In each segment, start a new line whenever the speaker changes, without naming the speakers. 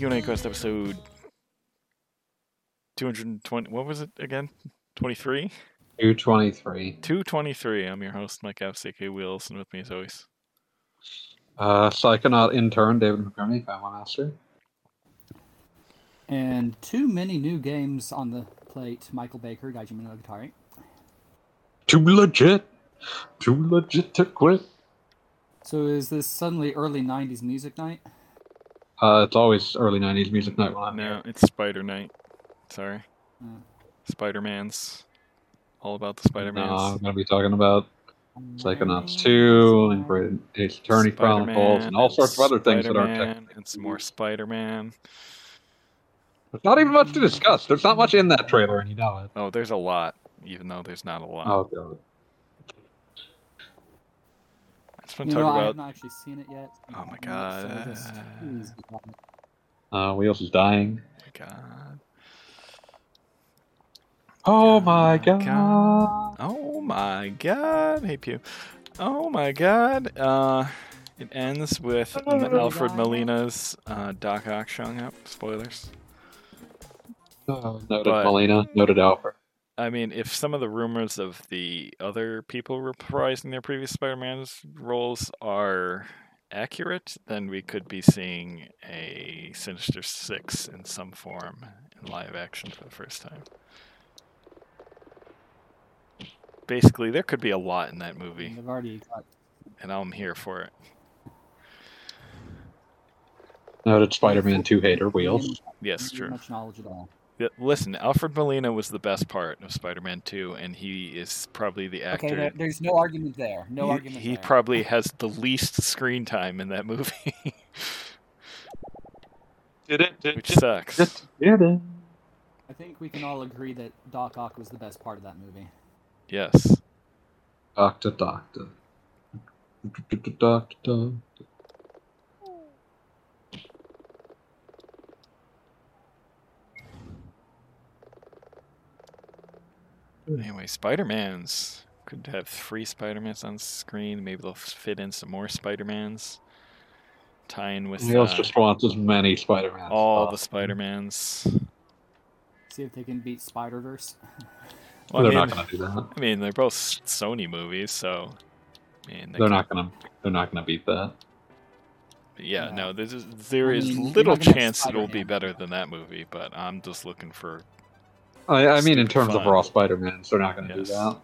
welcome Q&A Quest episode 220. What was it again? 23?
223.
223. I'm your host, Mike FCK Wheels, and with me as always.
Uh, Psychonaut intern David McCurney, Family Master.
And too many new games on the plate. Michael Baker, Gaijin Monogatari.
Too legit. Too legit to quit.
So is this suddenly early 90s music night?
Uh, it's always early 90s music night when I'm
No, it's Spider Night. Sorry.
Uh,
Spider Man's. All about the Spider
No, I'm
Man's.
going to be talking about Psychonauts 2 and Great Ace Attorney Chronicles and all sorts of other things that aren't technically.
And some more Spider Man.
There's not even much to discuss. There's not much in that trailer, and you know it.
Oh, there's a lot, even though there's not a lot.
Oh, God.
I just want
You
to
know,
talk
I haven't actually seen it yet.
Oh my God.
just please.
Uh, Wheels is dying.
God.
Oh my
God.
god.
Oh my god. Hey, Pew. Oh my god. Uh, it ends with M- Alfred Molina's uh, Doc Ock showing up. Spoilers.
Oh, noted
But-
Molina, noted Alfred.
I mean, if some of the rumors of the other people reprising their previous Spider-Man's roles are accurate, then we could be seeing a Sinister Six in some form in live action for the first time. Basically, there could be a lot in that movie,
They've already got
and I'm here for it.
Noted Spider-Man 2 hater, Wheels.
Yes,
pretty
true.
much knowledge at all.
Yeah, Listen, Alfred Molina was the best part of Spider-Man 2, and he is probably the actor.
Okay, there, there's no argument there. No
he,
argument
he
there.
probably has the least screen time in that movie,
Did it?
which sucks.
Did it?
I think we can all agree that Doc Ock was the best part of that movie.
Yes.
Doctor, doctor. Doctor, doctor.
Anyway, Spider-Mans could have three Spider-Mans on screen. Maybe they'll fit in some more Spider-Mans. Tie in with
Wheels
uh,
just wants as many Spider-Man.
all the. Spider-Mans.
See if they can beat Spider Verse.
Well,
they're
I,
not
mean,
gonna do that.
I mean, they're both Sony movies, so. I mean, they
They're
can-
not gonna. They're not gonna beat that.
Yeah,
Yeah.
no, there's, there
I mean, you're
little
not gonna have
chance it'll be better than that movie, but I'm just looking for.
I, I mean, in terms of raw Spider-Mans, they're not gonna
Yes.
do that.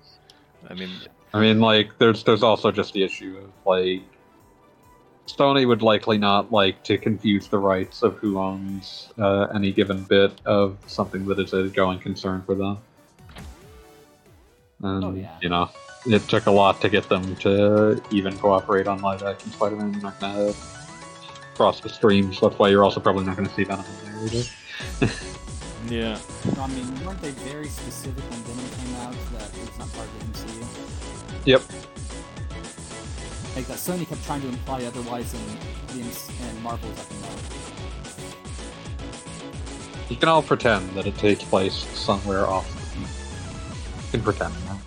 I mean,
I mean, like, there's there's also just the issue of like, Sony would likely not like to confuse the rights of who owns uh, any given bit of something that is a going concern for them. And
Oh, yeah.
you know, it took a lot to get them to even cooperate on live action Spider-Man. They're not gonna cross the streams. That's why you're also probably not gonna see Venom there either.
yeah.
No, I mean, weren't they very specific when Venom came out that it's not part of the MCU?
Yep.
Like that Sony kept trying to imply otherwise, and the MC- and Marvel was like, no.
You can all pretend that it takes place somewhere off. You can pretend that.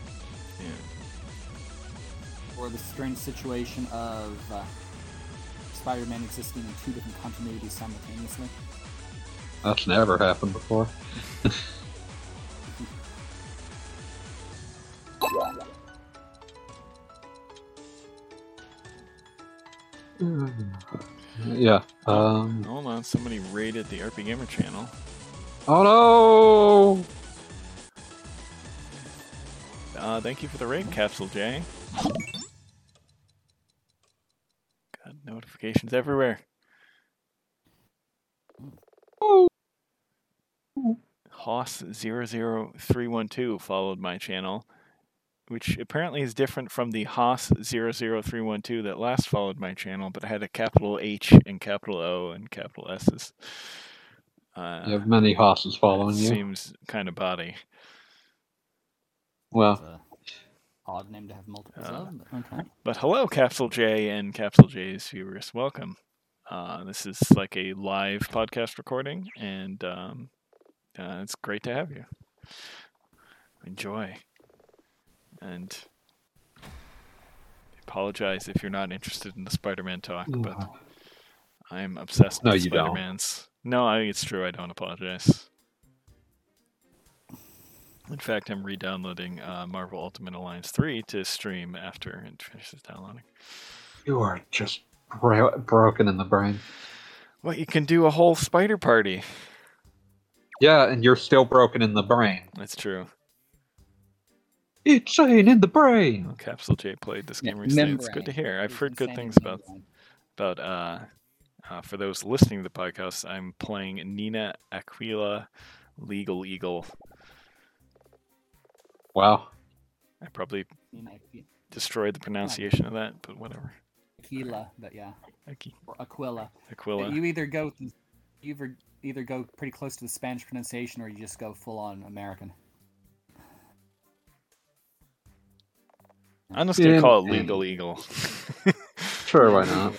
Or the strange situation of uh, Spider-Man existing in two different continuities simultaneously.
That's never happened before. yeah. Um.
Hold on, somebody raided the RPGamer channel.
Oh
Uh, thank you for the raid, Capsule J. Got notifications everywhere. Hoss00312 followed my channel, which apparently is different from the Hoss00312 that last followed my channel, but had a capital H and capital O and capital S's. Uh!
You have many hosses following you.
seems kind of body.
Well,
a odd name to have multiple
Uh,
of, but okay.
But hello, Capsule J and Capsule J's viewers. Welcome. Uh, this is like a live podcast recording, and um, uh, it's great to have you. Enjoy. And apologize if you're not interested in the Spider-Man talk, but I'm obsessed
No,
with
you don't.
No, I, it's true. I don't apologize. In fact, I'm re-downloading uh, Marvel Ultimate Alliance 3 to stream after it finishes downloading.
You are just bro- broken in the brain.
Well, you can do a whole spider party.
Yeah, and you're still broken in the brain.
That's true.
Insane in the brain.
Well, Capsule J played this game recently. It's good to hear. I've heard good things about about uh, uh, for those listening to the podcast. I'm playing Nina Aquila, Legal Eagle.
Wow.
I probably
You know, Aqu-
destroyed the pronunciation of that, but whatever.
Aquila, but yeah,
Aqui-
Aquila.
Aquila.
You either go, you either either go pretty close to the Spanish pronunciation, or you just go full on American.
I'm just gonna call it Legal Eagle.
Sure, why not?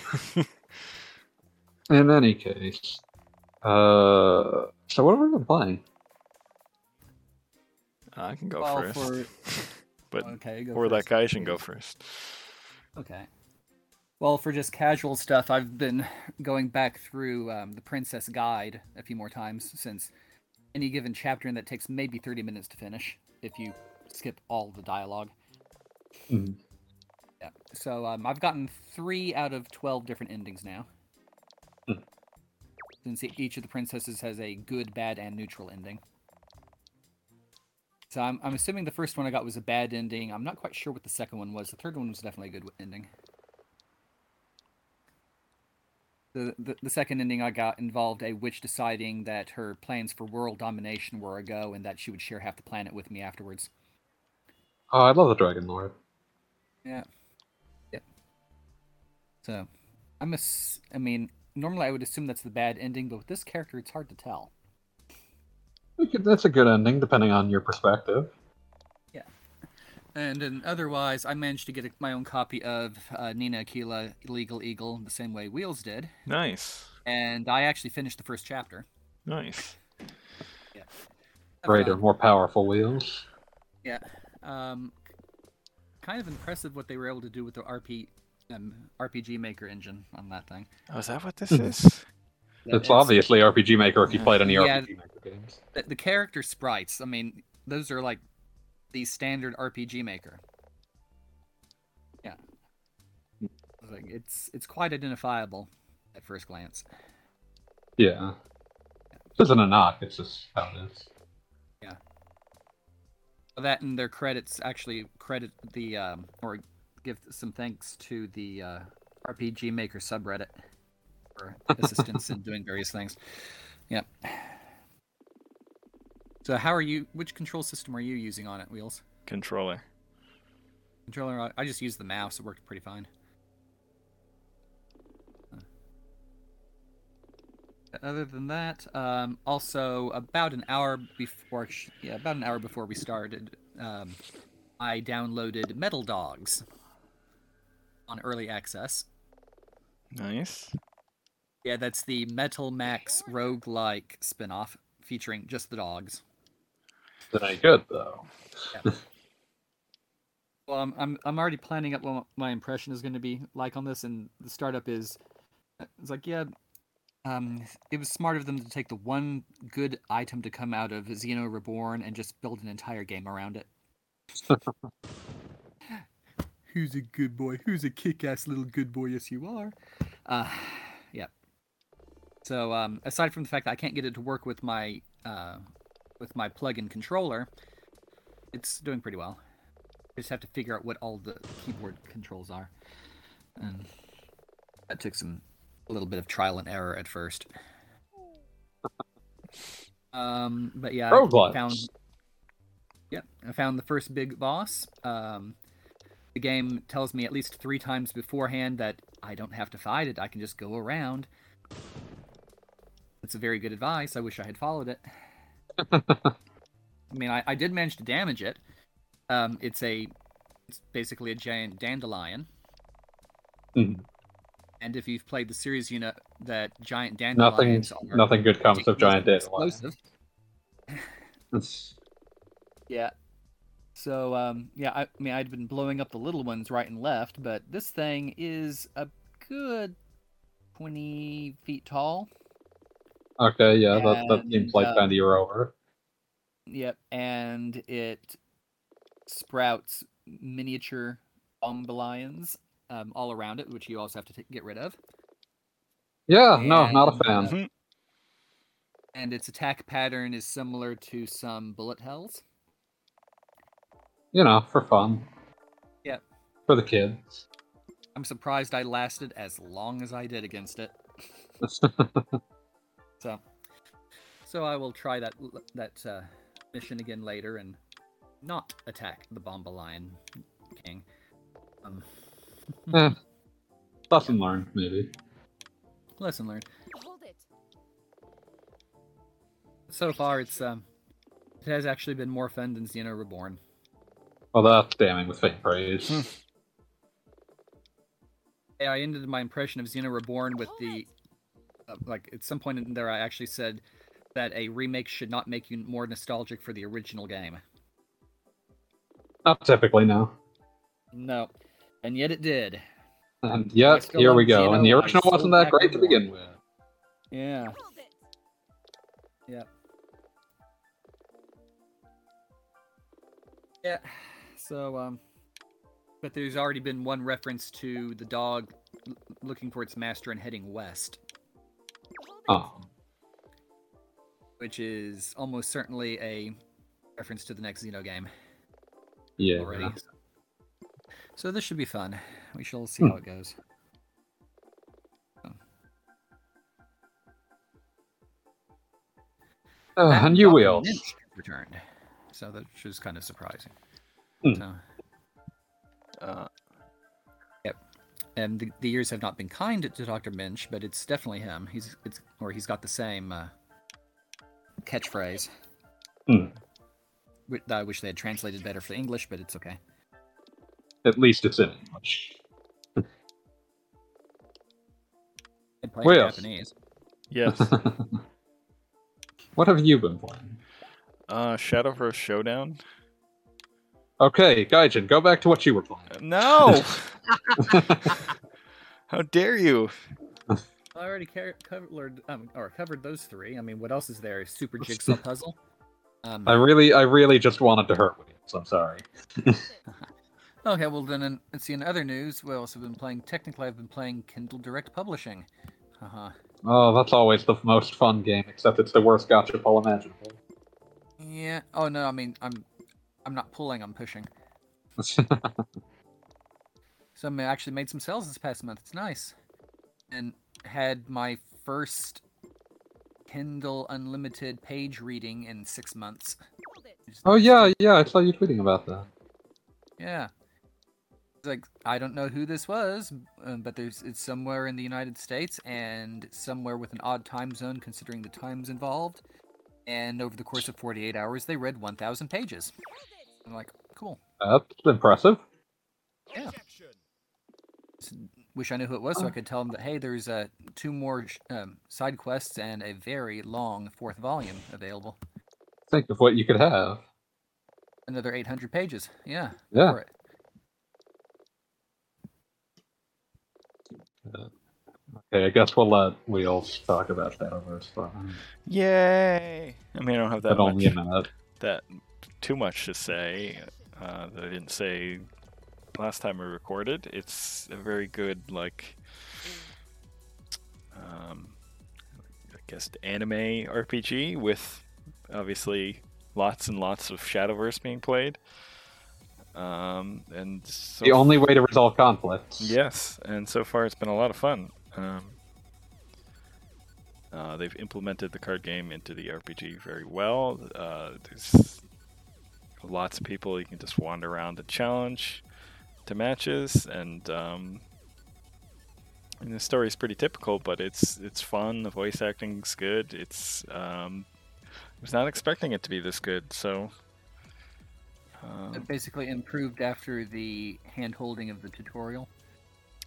In any case, uh, so what are we been playing?
I can go
well,
first,
for
but
okay, go
or that
first,
guy should go first.
Okay. Well, for just casual stuff, I've been going back through um, the Princess Guide a few more times since any given chapter in that takes maybe 30 minutes to finish if you skip all the dialogue.
Mhm.
Yeah. So um, I've gotten three out of 12 different endings now.
Hmm.
Since each of the princesses has a good, bad, and neutral ending. So I'm, I'm assuming the first one I got was a bad ending. I'm not quite sure what the second one was. The third one was definitely a good ending. The, the, the second ending I got involved a witch deciding that her plans for world domination were a go and that she would share half the planet with me afterwards.
Oh, I love the Dragon Lord.
Yeah. Yep. So, I'm ass- I mean, normally I would assume that's the bad ending, but with this character, it's hard to tell.
Could- That's a good ending, depending on your perspective.
And then otherwise, I managed to get a, my own copy of uh, Nina Aquila Legal Eagle the same way Wheels did,
Nice,
and I actually finished the first chapter.
nice.
Greater,
Um,
more powerful wheels.
Yeah. Um, kind of impressive what they were able to do with the RP, um, RPG Maker engine on that thing.
Oh, is that what this
Mhm.
is?
It's obviously RPG Maker if you
Yeah.
played any
Yeah.
RPG Maker games.
the, the character sprites. I mean, those are like the standard RPG Maker. Yeah. It's Like it's it's quite identifiable at first glance.
Yeah. This isn't a knock, it's just how it is. Yeah.
That and their credits actually credit the um, or give some thanks to the uh, RPG Maker subreddit for assistance in doing various things. Yep. So how are you? Which control system are you using on it, Wheels?
Controller.
Controller. I- just used the mouse. It worked pretty fine. Other than that, um, also about an hour before, yeah, about an hour before we started, um, I downloaded Metal Dogs on early access.
Nice.
Yeah, that's the Metal Max roguelike spin-off featuring just the dogs.
That I could, though.
Well, I'm I'm I'm already planning up what my impression is going to be like on this, and the startup is, it's like yeah, um, it was smart of them to take the one good item to come out of Xeno Reborn and just build an entire game around it. Who's a good boy? Who's a kick-ass little good boy? Yes, you are. Uh, yeah. So um, aside from the fact that I can't get it to work with my uh, with my plug-in controller, it's doing pretty well. I just have to figure out what all the keyboard controls are. And that took some a little bit of trial and error at first. Um, but yeah, I
Roguelikes.
found. Yep, I found the first big boss. Um, the game tells me at least three times beforehand that I don't have to fight it. I can just go around. It's a very good advice. I wish I had followed it. I mean, I, I did manage to damage it. Um, it's a, it's basically a giant dandelion.
Mhm.
And if you've played the series, you know that giant
Nothing,
dandelions are
nothing good comes of giant dandelions.
Yeah. So um, yeah, I, I mean, I'd been blowing up the little ones right and left, but this thing is a good twenty feet tall.
Okay, yeah, that, that seems like
uh,
kind of you're over.
Yep, and it sprouts miniature bombalions um, all around it, which you also have to t- get rid of.
Yeah, no, not a fan.
uh,
Mhm.
and its attack pattern is similar to some bullet hells.
You know, for fun.
Yep.
For the kids.
I'm surprised I lasted as long as I did against it. So, so I will try that that uh, mission again later and not attack the Bombalion King. Um,
Eh, lesson learned, maybe.
lesson learned.
Hold it.
So far, it's um, it has actually been more fun than Xeno Reborn.
Well, that's damning with faint praise.
Hmm.
I ended my impression of Xeno Reborn with the like at some point in there I actually said that a remake should not make you more nostalgic for the original game.
Not typically, no.
No, and yet it did.
And yet, here we go. And the original wasn't that great to begin with.
Yeah.
Hold it.
Yeah. So, um, but there's already been one reference to the dog looking for its master and heading west,
Hold it.
Oh,
which is almost certainly a reference to the next Xeno game
yeah.
already. So this should be fun. We shall see
Hmm.
how it goes.
Uh, and you will.
Lynch returned, so that was kind of surprising.
Hmm.
So,
Uh,
and the, the years have not been kind to Dr. Minch, but it's definitely him. He's it's or he's got the same uh, catchphrase.
Hmm.
I wish they had translated better for English, but it's okay.
At least it's in English.
I'd
Well.
Japanese.
yes.
what have you been playing?
uh, Shadowverse Showdown.
Okay, Gaijin, go back to what you were playing.
No. How dare you?
I already car- covered um, or covered those three. I mean, what else is there? Super jigsaw puzzle. Um,
I really, I really just wanted to hurt Williams. I'm sorry.
okay, well then, in, let's see. In other news, we also been playing. Technically, I've been playing Kindle Direct Publishing. Uh-huh.
Oh, that's always the most fun game, except it's the worst gacha pull imaginable.
Yeah. Oh no, I mean, I'm, I'm not pulling. I'm pushing. so I actually made some sales this past month. It's nice, and had my first Kindle Unlimited page reading in six months.
Hold it.
which is
oh yeah, yeah, I saw you tweeting about that.
Yeah. It's like I don't know who this was, um, but there's it's somewhere in the United States and somewhere with an odd time zone considering the times involved. And over the course of 48 hours, they read 1,000 pages. I'm like, cool.
That's impressive.
Yeah. Wish I knew who it was so I could tell them that hey, there's uh, two more um, side quests and a very long fourth volume available.
Think of what you could have.
Another 800 pages. Yeah.
Yeah.
it.
Okay, I guess we'll let Wheels talk about Shadowverse
Yay! I mean, I don't have that
but only a
much,
minute.
that too much to say uh, that I didn't say last time we recorded. It's a very good, like, um, I guess, anime RPG with obviously lots and lots of Shadowverse being played. Um, and so
The only way to resolve conflicts.
Yes, and so far it's been a lot of fun. Um, uh, they've implemented the card game into the RPG very well. Uh, there's lots of people you can just wander around and challenge to matches, and um, and the story is pretty typical, but it's it's fun. The voice acting's good. It's um, I was not expecting it to be this good, so. Um,
It basically improved after the hand holding of the tutorial.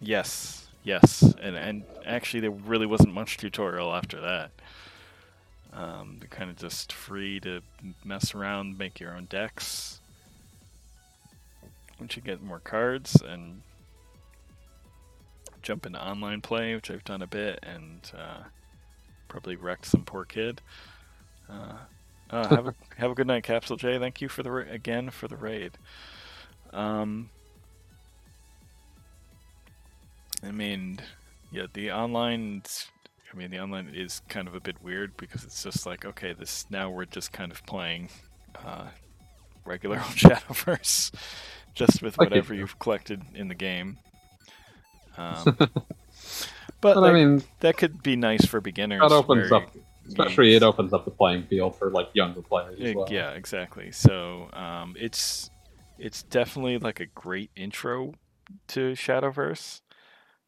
Yes, yes, and and actually there really wasn't much tutorial after that. Um, they're kind of just free to mess around, make your own decks. Once you get more cards and jump into online play, which I've done a bit, and uh, probably wrecked some poor kid. Uh, uh, have a have a good night, Capsule J. Thank you for the ra- again for the raid. Um, I mean, yeah, the online. I mean, the online is kind of a bit weird because it's just like, okay, this now we're just kind of playing uh, regular old Shadowverse, just with whatever
you.
you've collected in the game. Um, but
But I mean,
that could be nice for beginners.
that opens up, especially
you-
it opens up the playing field for like younger players well.
Yeah, exactly. So um, it's it's definitely like a great intro to Shadowverse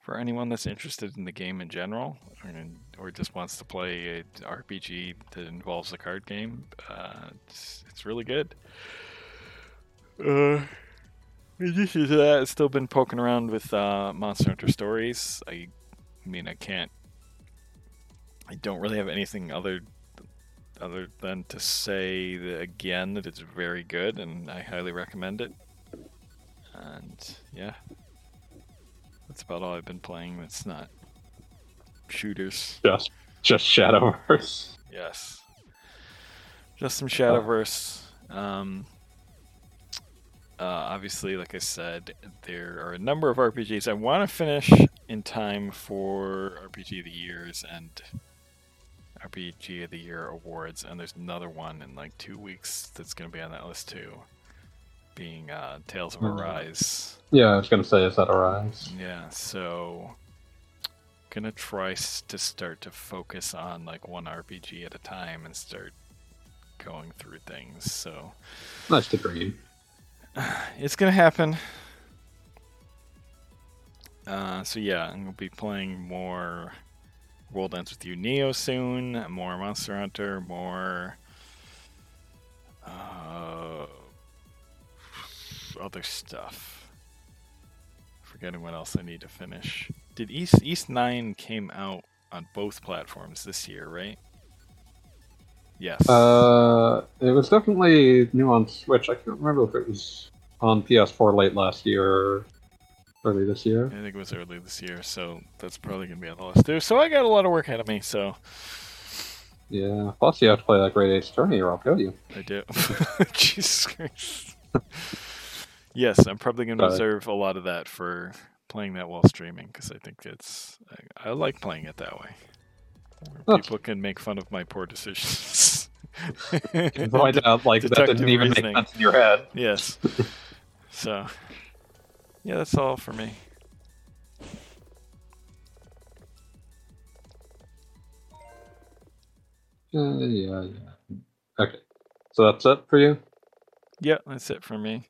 for anyone that's interested in the game in general, or, or just wants to play a RPG that involves a card game. Uh, it's it's really good. Uh, in addition to that, I've still been poking around with uh, Monster Hunter Stories. I mean, I can't. I don't really have anything other other than to say that, again that it's very good and I highly recommend it. And yeah, that's about all I've been playing. That's not shooters.
Just just Shadowverse.
Yes, just some Shadowverse. Um, uh, obviously, like I said, there are a number of RPGs I want to finish in time for RPG of the Years and RPG of the Year awards, and there's another one in like two weeks that's going to be on that list too, being uh, Tales of
Hmm.
Arise.
Yeah, I was gonna say, is that Arise?
Yeah, so gonna try to start to focus on like one RPG at a time and start going through things. So
Nice to dream.
it's gonna happen. Uh, so yeah, I'm gonna be playing more World Ends with You Neo soon, more Monster Hunter, more uh, other stuff. Forgetting what else I need to finish. Did Ys Ys Nine came out on both platforms this year, right? Yes.
Uh, it was definitely new on Switch. I can't remember if it was on PS4 late last year or early this year.
I think it was early this year, so that's probably gonna be on the list too. So I got a lot of work ahead of me, so
Yeah. Plus, you have to play that Great Ace Attorney, or I'll kill you.
I do. Jesus Christ. yes, I'm probably gonna
Got
reserve a lot of that for playing that while streaming because I think it's I, I like playing it that way. People can make fun of my poor decisions.
Point out, like that didn't even
reasoning.
make sense in your head.
yes. So, yeah, that's all for me.
Uh, yeah, yeah. Okay. So that's it for you.
Yeah, that's it for me.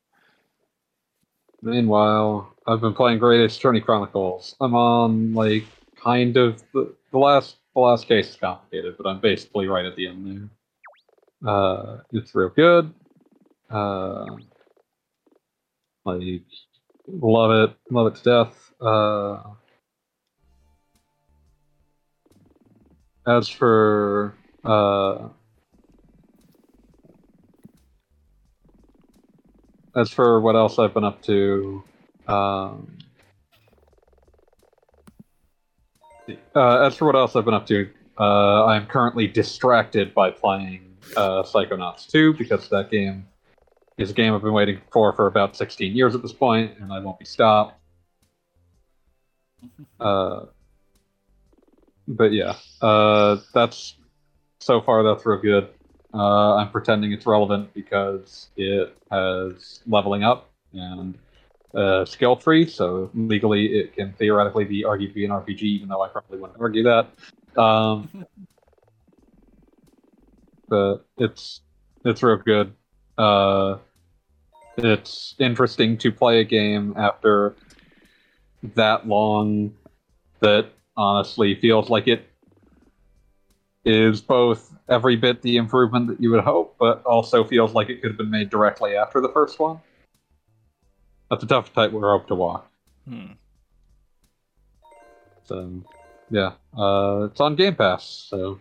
Meanwhile, I've been playing Great Ace Attorney Chronicles. I'm on like kind of the, the last the last case is complicated, but I'm basically right at the end there. Uh, it's real good. Uh, like love it, love it to death. Uh, as for uh, as for what else I've been up to, um, uh, as for what else I've been up to, uh, I'm currently distracted by playing uh, Psychonauts 2 because that game is a game I've been waiting for for about 16 years at this point, and I won't be stopped. Uh, but yeah, uh, that's so far that's real good. Uh, I'm pretending it's relevant because it has leveling up and uh, skill tree, so legally it can theoretically be argued to be an RPG, even though I probably wouldn't argue that. Um, but it's it's real good. Uh, it's interesting to play a game after that long that honestly feels like it is both every bit the improvement that you would hope, but also feels like it could have been made directly after the first one. That's a tough tightrope to walk.
Hmm.
So, yeah, uh, it's on Game Pass, so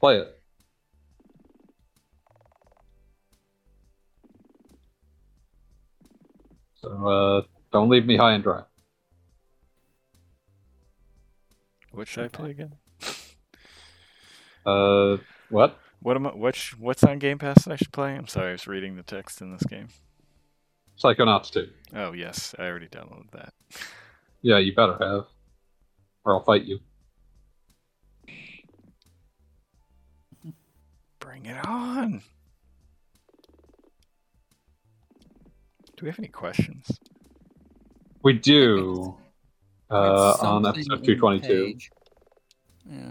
play it. So, uh, don't leave me high and dry.
What should I play again?
Uh, what?
What am I, which what's on Game Pass that I should play? I'm sorry, I was reading the text in this game.
Psychonauts 2.
Oh yes, I already downloaded that.
Yeah, you better have. Or I'll fight you.
Bring it on. Do we have any questions?
We do. Uh, on episode 222.
Yeah.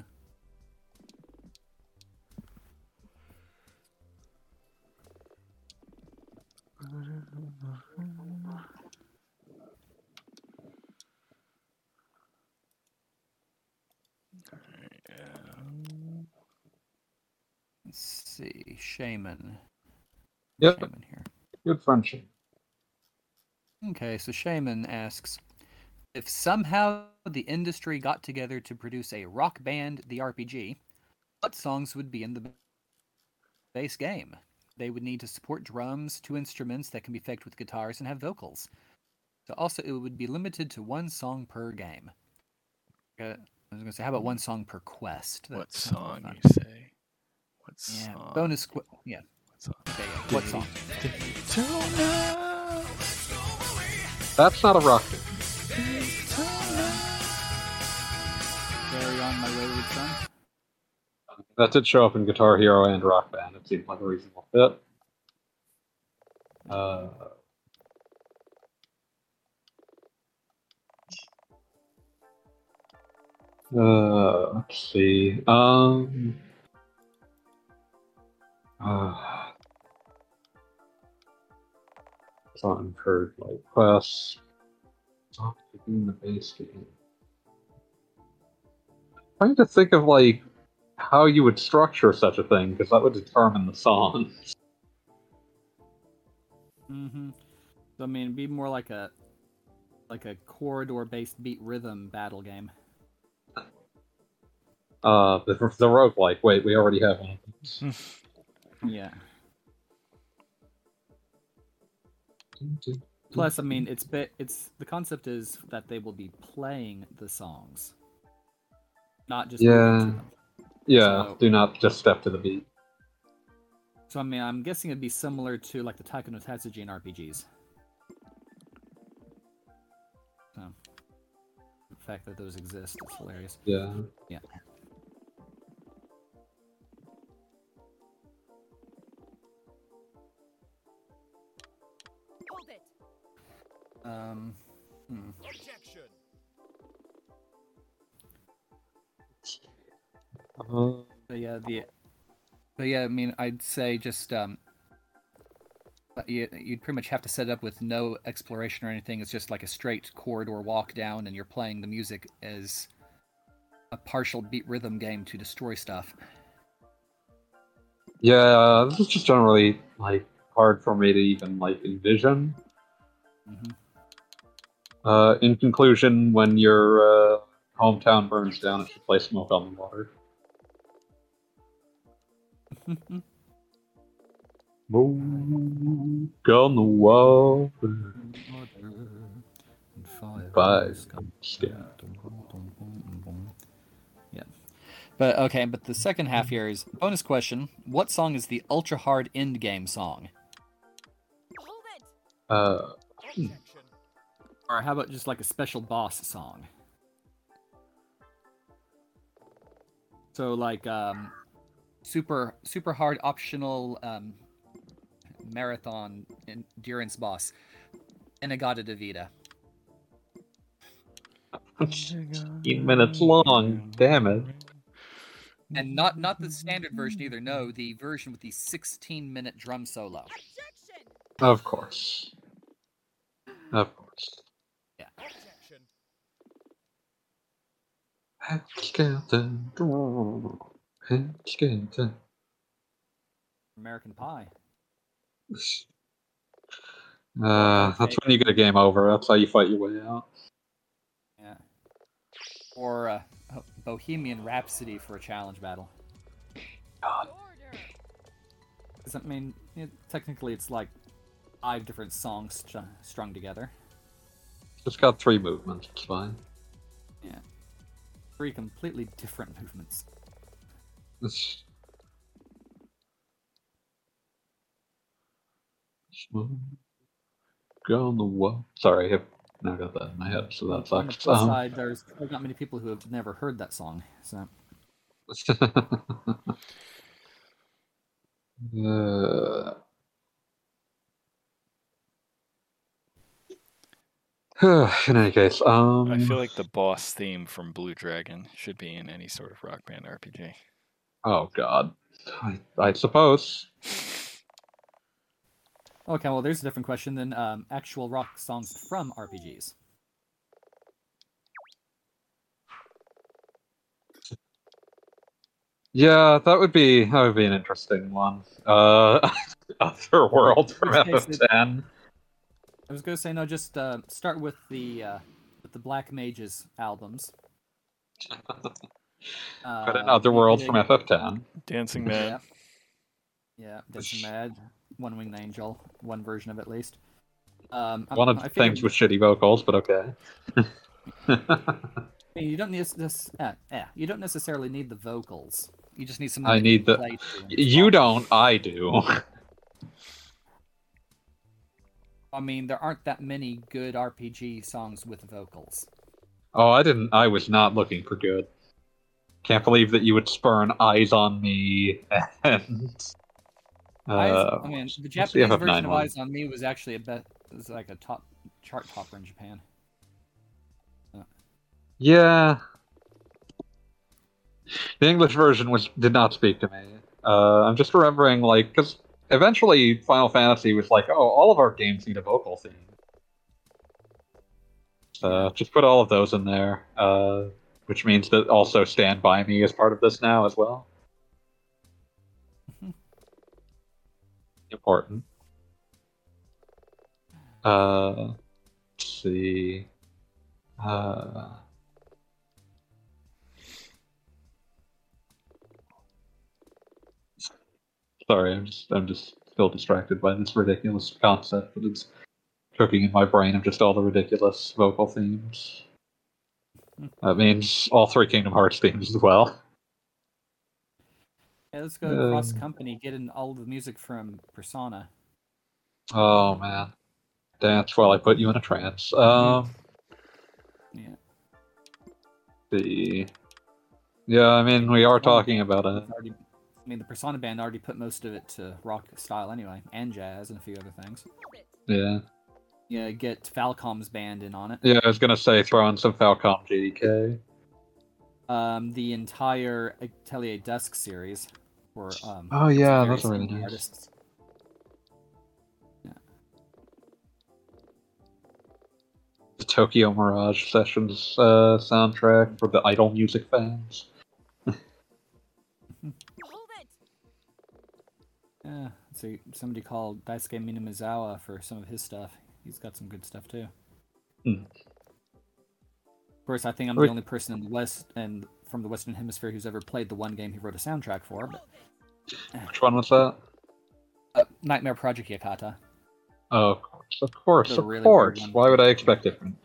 Let's see. Shaman.
Yep,
Shaman here.
good friendship.
Okay, so Shaman asks if somehow the industry got together to produce a rock band, the RPG, what songs would be in the base game? They would need to support drums, two instruments that can be faked with guitars, and have vocals. So also, it would be limited to one song per game. Uh, I was gonna say, how about one song per quest?
That's What
That sounds more
song you say? What
Yeah, bonus. Qu- yeah,
What song?
okay, yeah. What song?
That's not a rock band.
Carry on my wayward son.
That did show up in Guitar Hero and Rock Band. It seemed like a reasonable fit. Uh, uh, let's see. Um, uh, song for like quests. Song in the base game. Trying to think of like how you would structure such a thing because that would determine the songs.
Mm-hmm. So, I mean, it'd be more like a like a corridor-based beat rhythm battle game.
Uh, the, the roguelike. Wait, we already have one.
Yeah. Plus, I mean, it's bit it's the concept is that they will be playing the songs, not just
Yeah. Yeah,
So-
do not just step to the beat.
So, I mean, I'm guessing it'd be similar to like the Taiko no Tatsujin RPGs. So, the fact that those exist is hilarious.
Yeah.
Yeah. Um. Hmm.
Objection.
Uh,
But yeah, the but yeah, I mean, I'd say just um, you, you'd pretty much have to set it up with no exploration or anything. It's just like a straight corridor walk down, and you're playing the music as a partial beat rhythm game to destroy stuff.
yeah, this is just generally like hard for me to even like envision.
hmm
Uh, in conclusion, when your uh, hometown burns down, it should play "Smoke on the Water." Smoke on the water. Fire.
Yeah. But okay, but the second half here is bonus question. What song is the ultra hard end game song?
Hold it.
Uh,
Objection.
Or how about just like a special boss song? So like um super super hard optional um marathon endurance boss. In-A-Gadda-Da-Vida.
15 minutes long. Damn it.
And not not the standard version either, no, the version with the 16 minute drum solo.
Of course. Of course.
Objection.
Skeleton. Skeleton.
American Pie.
Uh, that's when you get a game over. That's how you fight your way out.
Yeah. Or uh, Bohemian Rhapsody for a challenge battle.
God.
'Cause, I mean, it, technically it's like five different songs str- strung together.
It's got three movements. It's fine.
Three completely different movements.
This- Smoke on the wall. Sorry, I've now got that in my head, so that
On the
Um,
side, there's there's not many people who have never heard that song. So
uh, in any case, um,
I feel like the boss theme from Blue Dragon should be in any sort of rock band RPG.
oh god, I, I suppose.
okay, well, there's a different question than um, actual rock songs from RPGs.
Yeah, that would be that would be an interesting one. Uh, Otherworld from
Worst case, it-
FF10.
I was gonna say no, just uh, start with the uh, with the Black Mages albums.
But
Uh,
in Otherworld
you
from
could-
FF10.
Dancing
Yeah. Yeah, Dancing Mad, One Winged Angel, one version of it at least. Um,
One of
I
the things with shitty vocals, but okay.
I mean, you don't need this. Uh, yeah, you don't necessarily need the vocals. You just need something.
I need the-
can play to and
you don't, I do.
I mean, there aren't that many good RPG songs with vocals.
Oh, I didn't. I was not looking for good. Can't believe that you would spurn eyes on me and.
Eyes-
Uh,
I mean, the Japanese version of? Eyes on Me was actually a bet. Was like a top chart topper in Japan.
yeah. The English version was did not speak to me. Uh, I'm just remembering, like, because eventually Final Fantasy was like, oh, all of our games need a vocal theme. Uh, just put all of those in there, uh, which means that also Stand By Me is part of this now as well. Important. Uh, let's see. Uh, sorry, I'm just I'm just still distracted by this ridiculous concept that is cooking in my brain of just all the ridiculous vocal themes. That means all three Kingdom Hearts themes as well.
Yeah, let's go cross
Um,
company, get in all the music from Persona.
Oh man, dance while I put you in a trance. Um,
Yeah,
the yeah, I mean we are talking about it.
I mean, the Persona band already put most of it to rock style anyway, and jazz and a few other things.
Yeah,
Yeah, get Falcom's band in on it.
yeah. I was gonna say throw in some Falcom JDK.
Um, the entire Atelier Dusk series, for um.
Oh yeah, that's really nice.
artists.
The Tokyo Mirage Sessions uh, soundtrack for the idol music fans.
Yeah, let's see. Somebody called Daisuke Minamizawa for some of his stuff. He's got some good stuff too.
Hmm.
Of course, I think I'm the only person in the West and from the Western Hemisphere who's ever played the one game he wrote a soundtrack for. But
Which one was that?
uh, Nightmare Project Yakata.
Oh, of course, of course, of
really
course. Why would I expect different?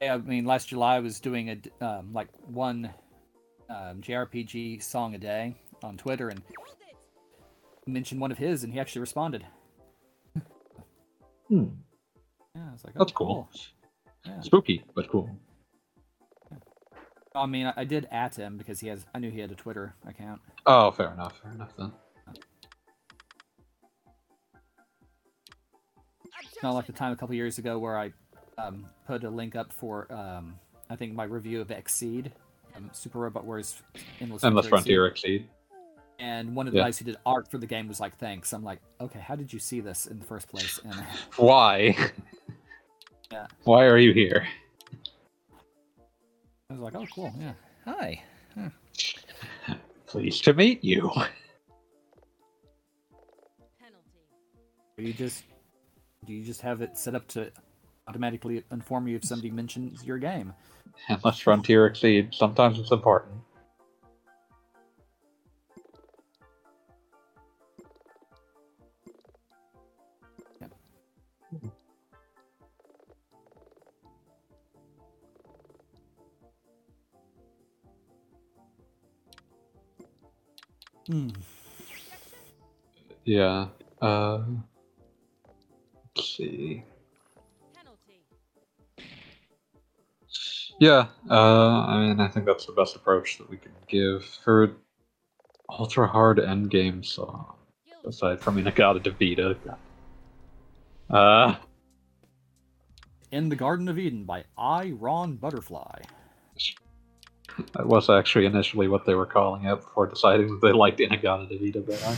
Yeah, I mean, last July I was doing a um, like one um, JRPG song a day on Twitter and mentioned one of his, and he actually responded.
Hmm,
Yeah, I was like, oh,
that's cool.
Yeah.
Spooky, but cool.
I mean, I, I did at him because he has. I knew he had a Twitter account.
Oh, fair enough. Fair enough then.
Not like the time a couple years ago where I um, put a link up for um, I think my review of Exceed, um, Super Robot Wars Endless,
Endless
Frontier
Frontier Exceed.
Exceed. And one of the
Yeah.
guys who did art for the game was like, "Thanks." I'm like, "Okay, how did you see this in the first place?" And
Why?
Yeah.
Why are you here?
I was like, "Oh, cool, yeah, hi."
Pleased to meet you.
Penalty.
Do you just do you just have it set up to automatically inform you if somebody mentions your game.
Unless Frontier exceeds, sometimes it's important. Yeah.
Hmm.
Yeah. Uh, let's see. Yeah, uh, I mean, I think that's the best approach that we can give for ultra hard endgame song,
Guilty.
aside from In-A-Gadda-Da-Vida. Uh,
In the Garden of Eden by Iron Butterfly.
that was actually initially what they were calling it before deciding that they liked In-A-Gadda-Da-Vida better.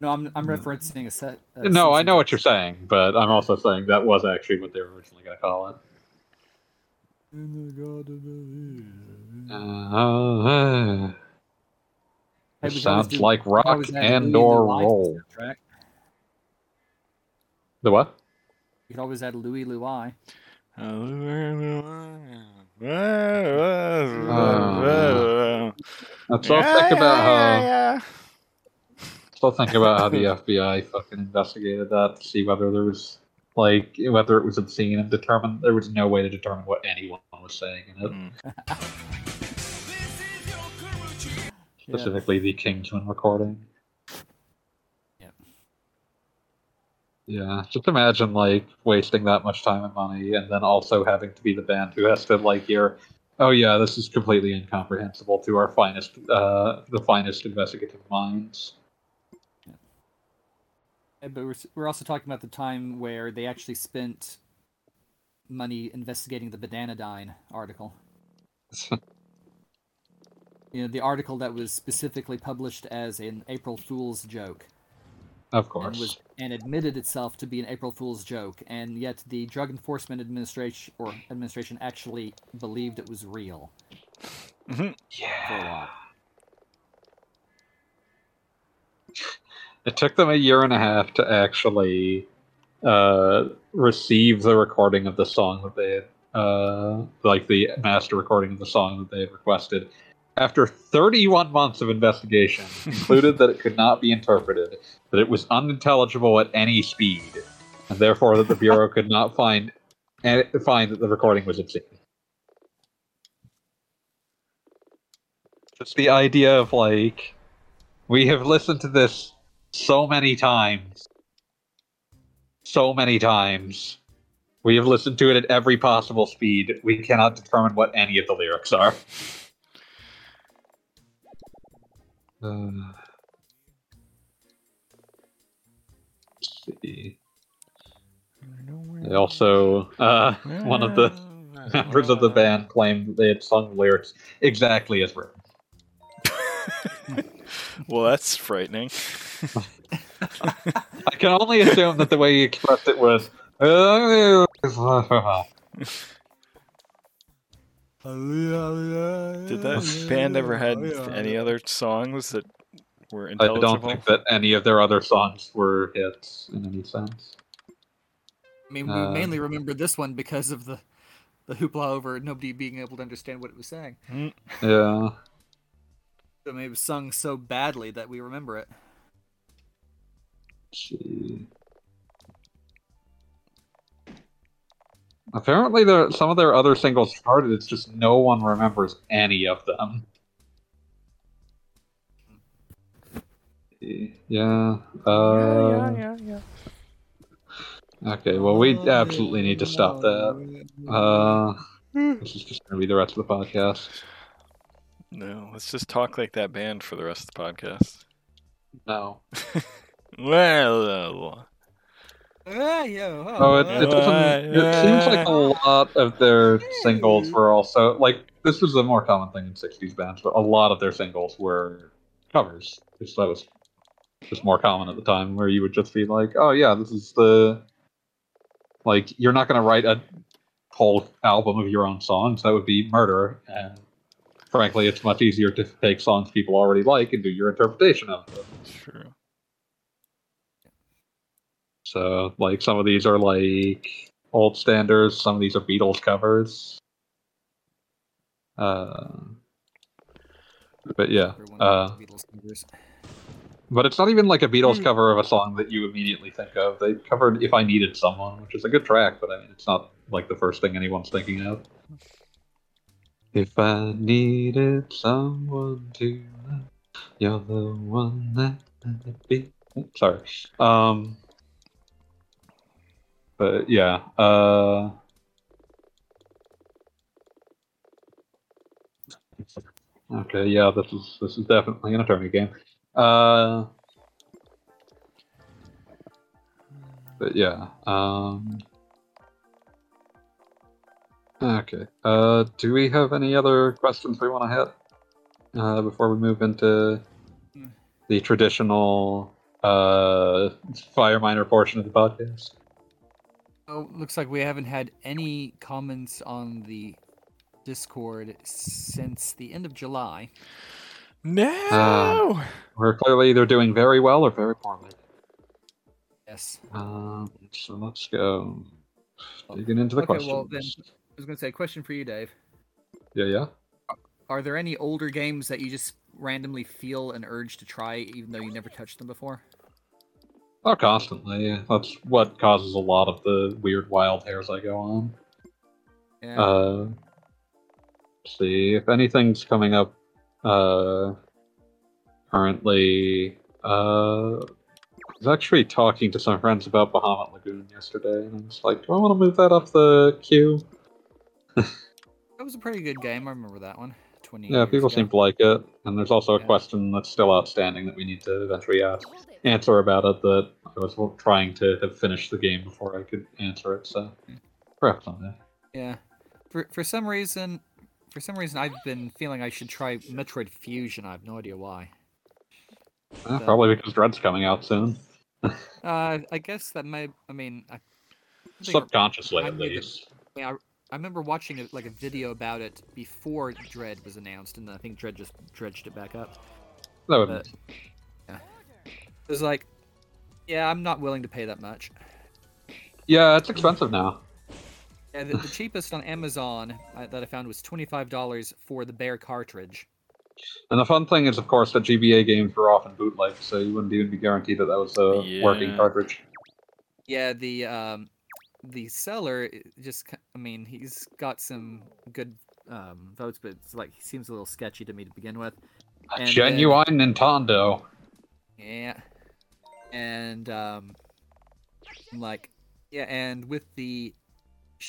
No, I'm I'm referencing a set. a
No, I know what you're saying, but I'm also saying that was actually what they were originally going to call it.
In the Garden of Eden.
Uh,
Hey,
it
we could always
sounds
do-
like rock and or
Louis to the
roll.
soundtrack.
The what?
You could always add Louie Louie.
Let's all think about how. Still think about how the FBI fucking investigated that to see whether there was like whether it was obscene and determined there was no way to determine what anyone was saying in it.
Mm.
Specifically the Kingsmen recording.
Yep.
Yeah, just imagine like wasting that much time and money and then also having to be the band who has to like hear oh yeah, this is completely incomprehensible to our finest uh the finest investigative minds.
But we're, we're also talking about the time where they actually spent money investigating the Bananadine article. You know, the article that was specifically published as an April Fool's joke.
of
and
course.
was and admitted itself to be an April Fool's joke, and yet the Drug Enforcement Administration or administration actually believed it was real mm-hmm. for a
Yeah.
while.
It took them a year and a half to actually uh, receive the recording of the song that they had, uh, like the master recording of the song that they had requested. After 31 months of investigation, concluded that it could not be interpreted, that it was unintelligible at any speed, and therefore that the bureau could not find and find that the recording was obscene. Just the idea of like, we have listened to this so many times. So many times. We have listened to it at every possible speed. We cannot determine what any of the lyrics are. Uh, let's see. They also, uh, one of the members of the band claimed that they had sung the lyrics exactly as written.
well, that's frightening.
I can only assume that the way you expressed it was.
Did that band ever had any other songs that were
I don't think that any of their other songs were hits in any sense.
I mean, we
Uh,
mainly remember this one because of the the hoopla over nobody being able to understand what it was saying.
Yeah.
I mean, it was sung so badly that we remember it.
Let's. Apparently, there some of their other singles charted. It's just no one remembers any of them. Yeah. Uh,
yeah, yeah.
Okay. Well, we absolutely need to stop that. Uh, this is just going to be the rest of the podcast.
No, let's just talk like that band for the rest of the podcast.
No.
Well, uh, ah,
oh, oh, it, it doesn't. It seems like a lot of their singles were also like this was a more common thing in '60s bands, but a lot of their singles were covers. Because that was just more common at the time, where you would just be like, "Oh yeah, this is the like you're not going to write a whole album of your own songs. That would be murder." And frankly, it's much easier to take songs people already like and do your interpretation of them.
true.
So, like, some of these are like old standards, some of these are Beatles covers. Uh, but yeah, uh,
knows the Beatles covers.
but it's not even like a Beatles cover of a song that you immediately think of. They covered "If I Needed Someone," which is a good track, but I mean, it's not like the first thing anyone's thinking of. If I needed someone to, love- You're the one that I be. Sorry. Um. But yeah. Uh. Okay. Yeah. This is this is definitely an attorney game. Uh. But yeah. Um. Okay. Uh, do we have any other questions we want to hit uh, before we move into
Hmm.
the traditional uh, fire miner portion of the podcast?
Oh, looks like we haven't had any comments on the Discord since the end of July.
No.
We're clearly either doing very well or very poorly.
Yes.
Um, so let's go digging into the
Okay,
questions.
well, then- I was going to say, a question for you, Dave.
Yeah, yeah.
Are there any older games that you just randomly feel an urge to try, even though you never touched them before?
Oh, constantly. yeah. That's what causes a lot of the weird wild hairs I go on.
Yeah.
Uh, let's see if anything's coming up. Uh, currently, uh, I was actually talking to some friends about Bahamut Lagoon yesterday, and I was like, "Do I want to move that up the queue?"
That was a pretty good game. I remember that one. 20
Yeah,
years
people
ago.
seem to like it, and there's also a
Yeah.
question that's still outstanding that we need to eventually ask, answer about it. That I was trying to have finished the game before I could answer it. So perhaps someday.
Yeah. For for some reason, for some reason, I've been feeling I should try Metroid Fusion. I have no idea why. So-
probably because Dread's coming out soon.
Uh, I guess that may. I mean, I, I
Subconsciously,
I
at
knew that-
least.
I, I, I remember watching a, like a video about it before Dread was announced, and I think Dread just dredged it back up.
That would.
but- It was like, yeah, I'm not willing to pay that much.
Yeah, it's expensive now.
Yeah, the, the cheapest on Amazon uh, that I found was twenty five dollars for the bare cartridge.
And the fun thing is, of course, that GBA games were often bootlegs, so you wouldn't even be guaranteed that that was a working cartridge.
Yeah, the um, the seller just, I mean, he's got some good um, votes, but it's like he seems a little sketchy to me to begin with.
A
And then-
genuine Nintendo.
Yeah, and um, like, yeah, and with the,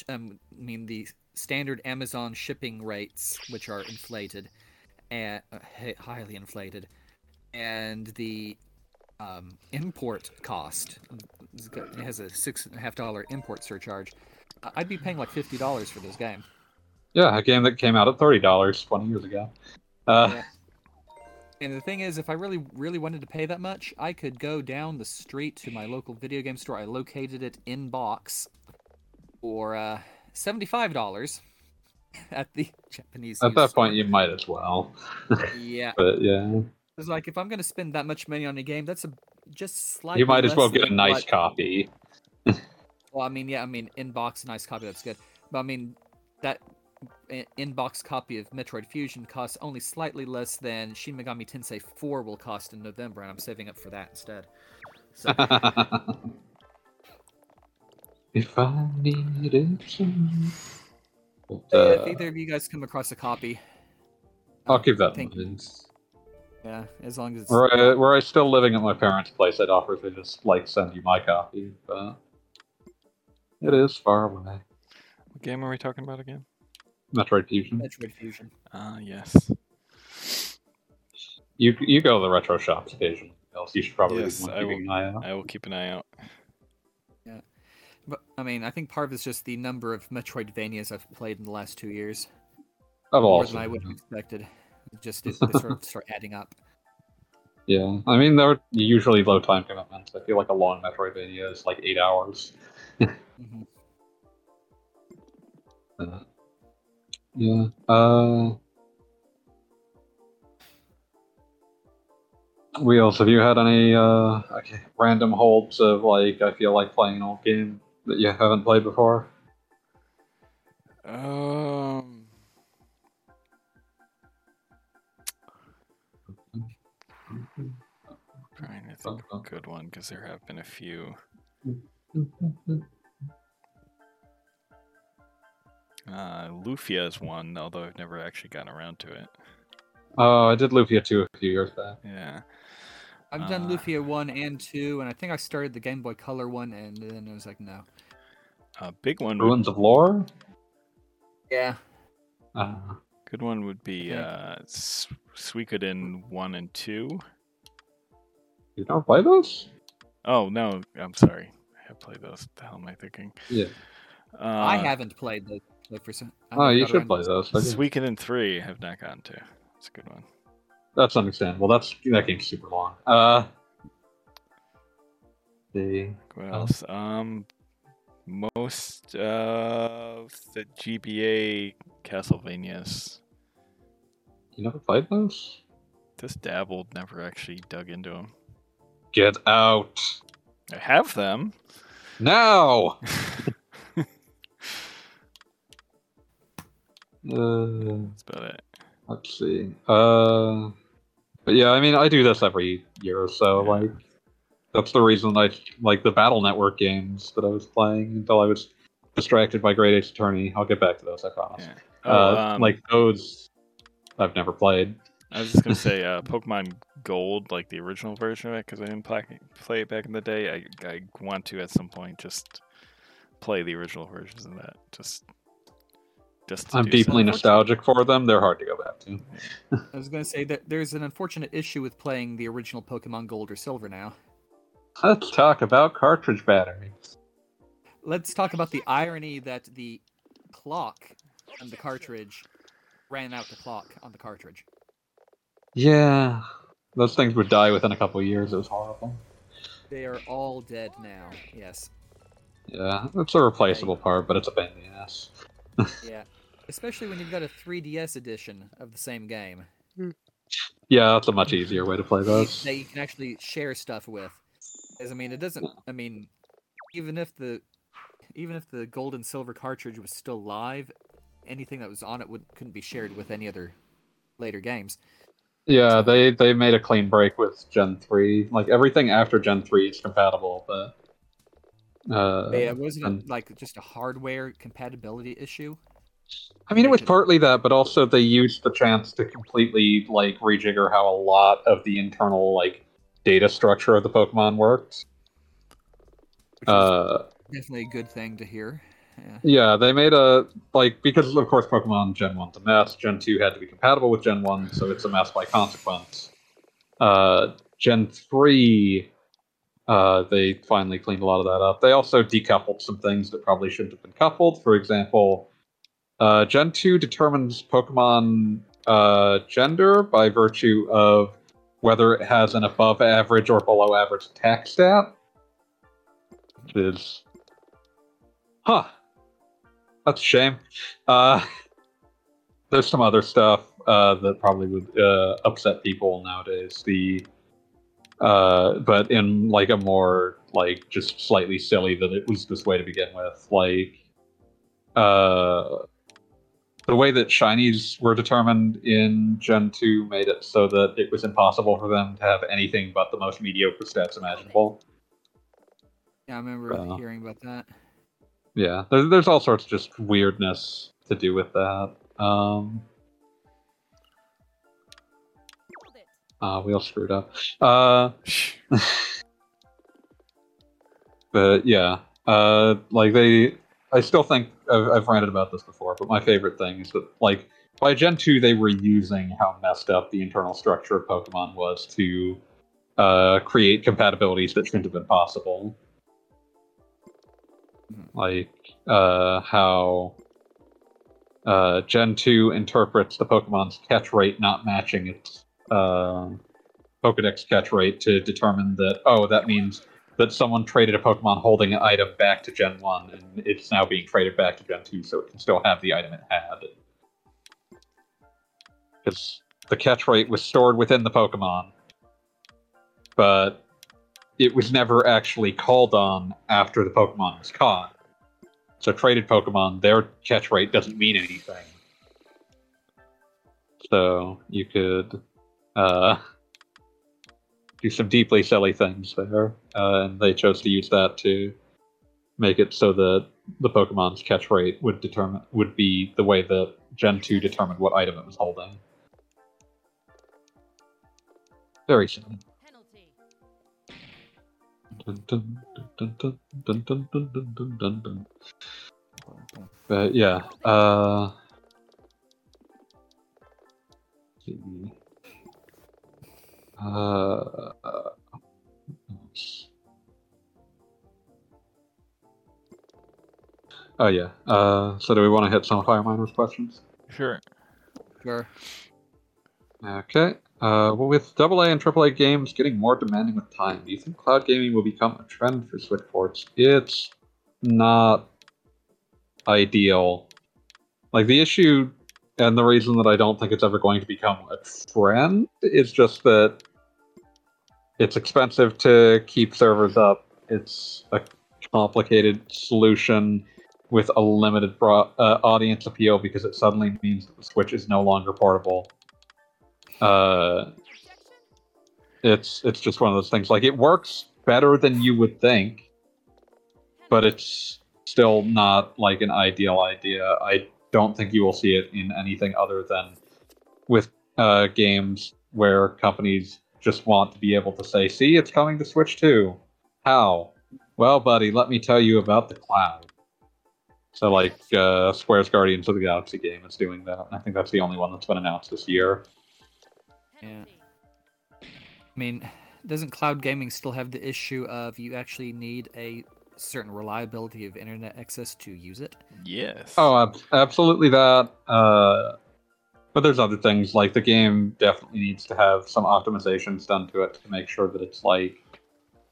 um, I mean the standard Amazon shipping rates, which are inflated, and uh, highly inflated, and the um, import cost it has a six and a half dollar import surcharge. I'd be paying like fifty dollars for this game.
Yeah, a game that came out at thirty dollars twenty years ago. Uh,
Yeah. And the thing is, if I really, really wanted to pay that much, I could go down the street to my local video game store. I located it in box for uh, seventy-five dollars at the Japanese.
At that point, you might as well.
yeah,
But yeah,
it's like if I'm gonna spend that much money on a game, that's a just slightly.
you might as well get a nice copy.
Well, I mean, yeah, I mean, in box, nice copy, that's good. But I mean, that in box copy of Metroid Fusion costs only slightly less than Shin Megami Tensei 4 will cost in November, and I'm saving up for that instead. So,
if I needed some. But, uh,
if either of you guys come across a copy,
I'll
um,
keep that in
thank you.
mind.
Yeah, as long as it's.
Were I, were I still living at my parents' place, I'd offer to just like send you my copy, but it is far away.
What game are we talking about again?
Metroid Fusion.
Metroid Fusion.
Ah, yes.
You you go to the retro shops occasionally. Else you should probably
Yes,
be
I
keeping an eye out.
I will keep an eye out.
Yeah, but I mean, I think part of it's just the number of Metroidvanias I've played in the last two years,
I've
more
also
than I would have expected. It Just it, they sort of start adding up.
yeah. I mean, they're usually low time commitments. I feel like a long Metroidvania is like eight hours.
Mhm.
Uh, yeah. Uh. Wheels, have you had any uh okay, random holds of like I feel like playing an old game that you haven't played before?
Um. Think of a good one because there have been a few. Uh, Lufia is one, although I've never actually gotten around to it.
Oh, I did Lufia 2 a few years back.
Yeah.
I've done
Uh,
Lufia one and two, and I think I started the Game Boy Color one, and then I was like, no.
A big one. Would,
Ruins of Lore?
Yeah.
Uh,
good one would be
Okay.
uh, S- Suikoden one and two.
You don't play those?
Oh no, I'm sorry. I have played those. The hell am I thinking?
Yeah.
Uh,
I haven't played those. Like for some,
Oh, you should play
to-
those. I guess.
Suikoden three. I have not gotten to. It's a good one.
That's understandable. That's that game's super long. Uh, the
What
Oh.
else? Um, most of the GBA Castlevanias.
you never played those?
Just dabbled, never actually dug into them.
Get out
I have them.
now. Uh,
That's about it.
let's see. Uh, but yeah, I mean, I do this every year or so.
Yeah.
Like, that's the reason I like the Battle Network games that I was playing until I was distracted by Great Ace Attorney. I'll get back to those. I promise.
Yeah. Oh,
uh,
um,
like those, I've never played.
I was just gonna say, uh, Pokemon Gold, like the original version of it, because I didn't play, play it back in the day. I I want to at some point just play the original versions of that. Just just. To
I'm deeply
so.
nostalgic for them. They're hard to go back to.
I was going to say that there's an unfortunate issue with playing the original Pokemon Gold or Silver now.
Let's talk about cartridge batteries.
Let's talk about the irony that the clock on the cartridge ran out the clock on the cartridge.
Yeah, those things would die within a couple of years. It was horrible.
They are all dead now. Yes.
Yeah, it's a replaceable part, but it's a pain in the ass.
Yeah. Especially when you've got a 3DS edition of the same game
Yeah, that's a much easier way to play those.
that you can actually share stuff with. Because I mean, it doesn't. I mean, even if the even if the gold and silver cartridge was still live, anything that was on it would couldn't be shared with any other later games.
Yeah, they they made a clean break with Gen three. Like everything after Gen three is compatible, but uh,
yeah, wasn't
and-
it like just a hardware compatibility issue?
I mean, it was partly that, but also they used the chance to completely like rejigger how a lot of the internal like data structure of the Pokemon worked.
Which
Uh,
definitely a good thing to hear. Yeah.
they made a like because of course Pokemon Gen one's a mess. Gen two had to be compatible with Gen one, so it's a mess by consequence. Uh, Gen three, uh, they finally cleaned a lot of that up. They also decoupled some things that probably shouldn't have been coupled. For example, uh, Gen two determines Pokemon uh, gender by virtue of whether it has an above average or below average attack stat. Which is, huh? That's a shame. Uh, there's some other stuff uh, that probably would uh, upset people nowadays. The uh, but in like a more like just slightly silly that it was this way to begin with. Like uh, the way that shinies were determined in Gen two made it so that it was impossible for them to have anything but the most mediocre stats imaginable.
Yeah, I remember
Uh,
hearing about that.
Yeah, there's there's all sorts of just weirdness to do with that. Um, uh, we all screwed up. Uh, but yeah, uh, like they, I still think I've, I've ranted about this before, but my favorite thing is that like by Gen two they were using how messed up the internal structure of Pokemon was to uh, create compatibilities that shouldn't have been possible. Like uh, how uh, Gen two interprets the Pokemon's catch rate not matching its uh, Pokedex catch rate to determine that oh that means that someone traded a Pokemon holding an item back to Gen 1, and it's now being traded back to Gen 2, so it can still have the item it had. Because the catch rate was stored within the Pokemon, but it was never actually called on after the Pokemon was caught. So traded Pokemon, their catch rate doesn't mean anything. So you could uh, do some deeply silly things there, uh, and they chose to use that to make it so that the Pokemon's catch rate would determine would be the way that Gen two determined what item it was holding. Very soon. But yeah, uh. Uh, uh, oh yeah. Uh, so do we want to hit some fire miners questions?
Sure.
Sure.
Okay. Uh, well, with AA and AAA games getting more demanding with time, do you think cloud gaming will become a trend for Switch ports? It's not ideal. Like the issue, and the reason that I don't think it's ever going to become a trend is just that it's expensive to keep servers up. It's a complicated solution with a limited uh, audience appeal because it suddenly means that the Switch is no longer portable. Uh, it's it's just one of those things. Like it works better than you would think, but it's still not like an ideal idea. I don't think you will see it in anything other than with uh, games where companies just want to be able to say, "See, it's coming to Switch too." How? Well, buddy, let me tell you about the cloud. So, like uh, Square's Guardians of the Galaxy game is doing that. I think that's the only one that's been announced this year.
Yeah. I mean, doesn't cloud gaming still have the issue of you actually need a certain reliability of internet access to use it?
Yes.
Oh, ab- absolutely that. Uh, but there's other things like the game definitely needs to have some optimizations done to it to make sure that it's like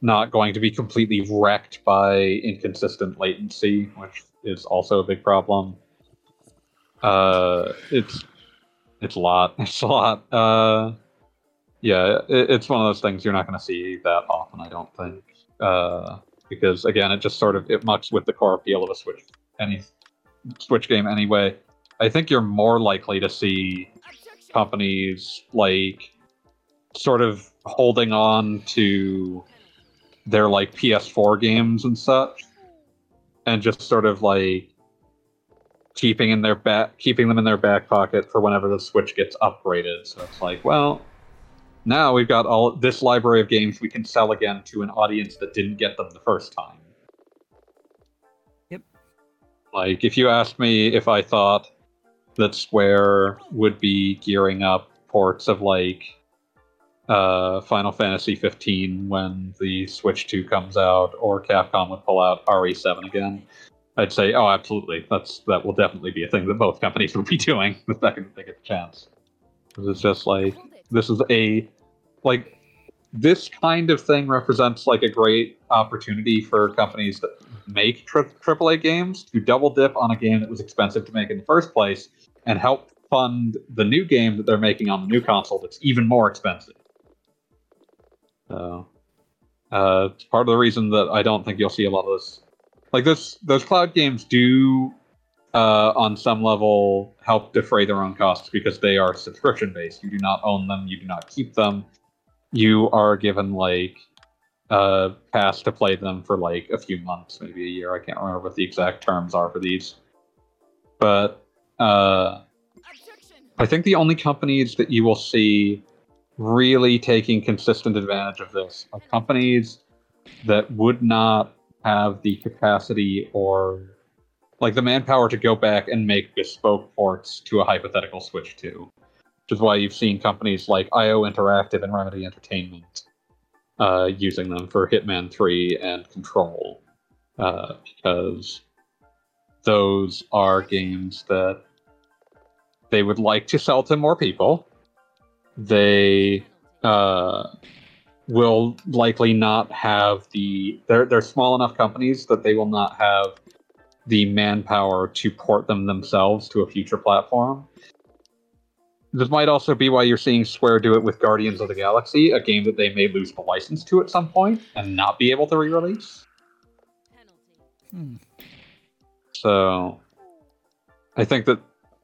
not going to be completely wrecked by inconsistent latency, which is also a big problem. Uh, it's it's a lot. It's a lot. Uh, yeah, it, it's one of those things you're not going to see that often. I don't think. Uh, because again, it just sort of it mucks with the core appeal of a Switch any Switch game anyway. I think you're more likely to see companies like sort of holding on to their like PS4 games and such, and just sort of like keeping in their back, keeping them in their back pocket for whenever the Switch gets upgraded. So it's like, well, now we've got all this library of games we can sell again to an audience that didn't get them the first time.
Yep.
Like, if you asked me if I thought that Square would be gearing up ports of like uh, Final Fantasy 15 when the Switch 2 comes out, or Capcom would pull out RE7 again, I'd say, oh, absolutely. That's that will definitely be a thing that both companies will be doing the second they get the chance. It's just like this is a like this kind of thing represents like a great opportunity for companies that make tri- AAA games to double dip on a game that was expensive to make in the first place and help fund the new game that they're making on the new console that's even more expensive. So, uh, it's part of the reason that I don't think you'll see a lot of this. Like those those cloud games do, uh, on some level, help defray their own costs because they are subscription based. You do not own them. You do not keep them. You are given like a pass to play them for like a few months, maybe a year. I can't remember what the exact terms are for these, but uh, I think the only companies that you will see really taking consistent advantage of this are companies that would not have the capacity or like the manpower to go back and make bespoke ports to a hypothetical Switch 2. Which is why you've seen companies like IO Interactive and Remedy Entertainment uh, using them for Hitman 3 and Control. Uh, because those are games that they would like to sell to more people. They uh, will likely not have the. They're they're small enough companies that they will not have the manpower to port them themselves to a future platform. This might also be why you're seeing Square do it with Guardians of the Galaxy, a game that they may lose the license to at some point and not be able to re-release.
Hmm.
So I think that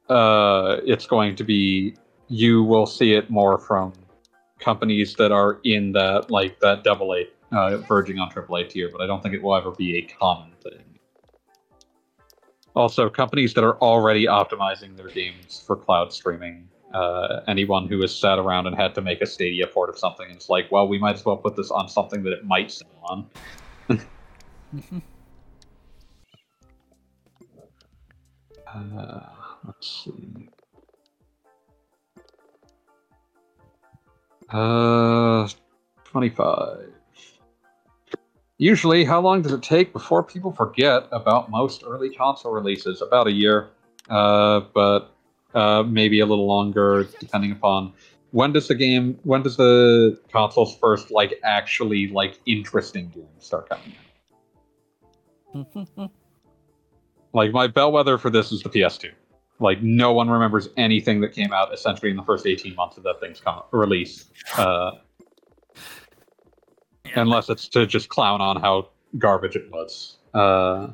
uh, it's going to be you will see it more from companies that are in that like that double A uh, verging on triple A tier, but I don't think it will ever be a common thing. Also, companies that are already optimizing their games for cloud streaming uh, anyone who has sat around and had to make a Stadia port of something. And it's like, well, we might as well put this on something that it might sell on. Uh, let's see. Uh, 25. Usually, how long does it take before people forget about most early console releases? About a year, uh, but uh, maybe a little longer, depending upon when does the game, when does the console's first like actually like interesting games start coming out? Like my bellwether for this is the PS2. Like no one remembers anything that came out essentially in the first 18 months of that thing's come release. Uh, unless it's to just clown on how garbage it was. Uh,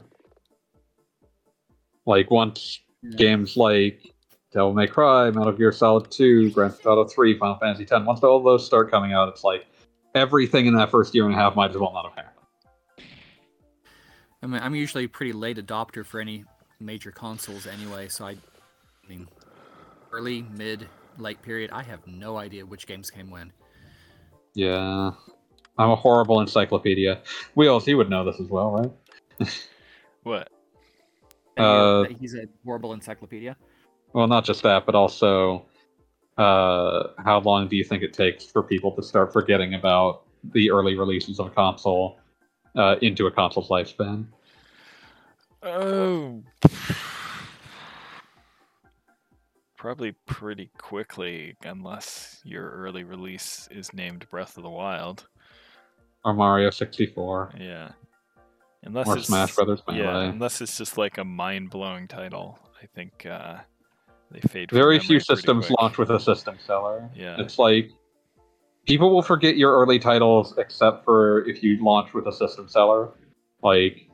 like once
Yeah.
games like Devil May Cry, Metal Gear Solid 2, Grand Theft Auto 3, Final Fantasy 10, once all those start coming out, it's like everything in that first year and a half might as well not have happened.
I mean, I'm usually a pretty late adopter for any major consoles anyway, so I, I early, mid, late period, I have no idea which games came when.
Yeah. I'm a horrible encyclopedia. Wheels, he would know this as well, right?
What?
Uh,
he's a horrible encyclopedia.
Well, not just that, but also uh, how long do you think it takes for people to start forgetting about the early releases of a console uh, into a console's lifespan?
Oh. Probably pretty quickly, unless your early release is named Breath of the Wild.
Or Mario 64,
Yeah. Unless
or
it's,
Smash Brothers
Yeah, unless it's just like a mind blowing title. I think uh, they fade.
Very few systems
quick.
launch with a system seller.
Yeah.
It's like people will forget your early titles except for if you launch with a system seller. Like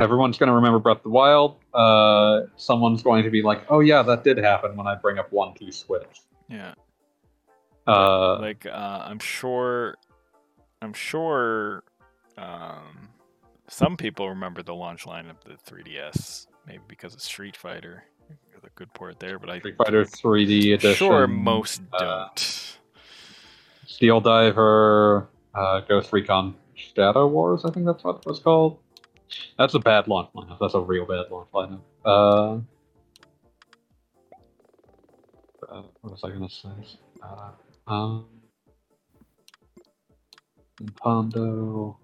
everyone's going to remember Breath of the Wild. Uh, someone's going to be like, "Oh yeah, that did happen when I bring up One Two Switch."
Yeah.
Uh,
like uh, I'm sure, I'm sure, um, some people remember the launch line of the 3DS, maybe because of Street Fighter, a good port there. But I
Street Fighter 3D edition.
sure most
uh,
don't.
Steel Diver, uh, Ghost Recon Shadow Wars. I think that's what it was called. That's a bad launch lineup. That's a real bad launch lineup. Uh, uh, what was I gonna say? Uh, um, Nintendo.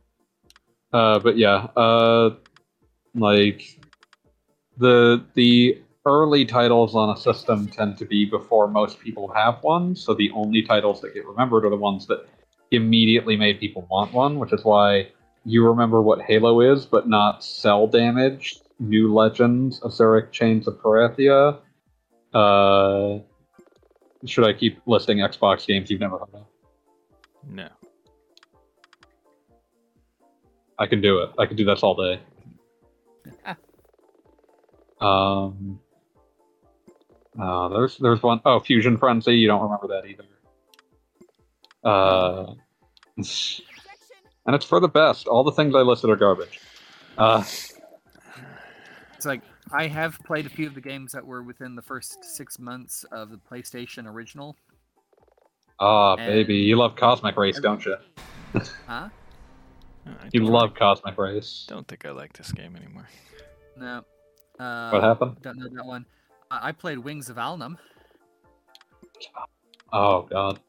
Uh, but yeah, uh, like the the early titles on a system tend to be before most people have one, so the only titles that get remembered are the ones that immediately made people want one, which is why you remember what Halo is, but not Cell Damage, New Legends, Azurik Chains of Perathia. Uh, should I keep listing Xbox games you've never heard of?
No.
I can do it. I can do this all day. Um, uh, there's there's one oh Fusion Frenzy. You don't remember that either. Uh, and it's for the best. All the things I listed are garbage. Uh,
It's like I have played a few of the games that were within the first six months of the PlayStation original.
ah,
And-
baby, you love Cosmic Race, don't you?
Huh?
You love Cosmic Race.
Don't think I like this game anymore.
No. Uh,
What happened?
Don't know that one. I I played Wings of Alnam.
Oh God.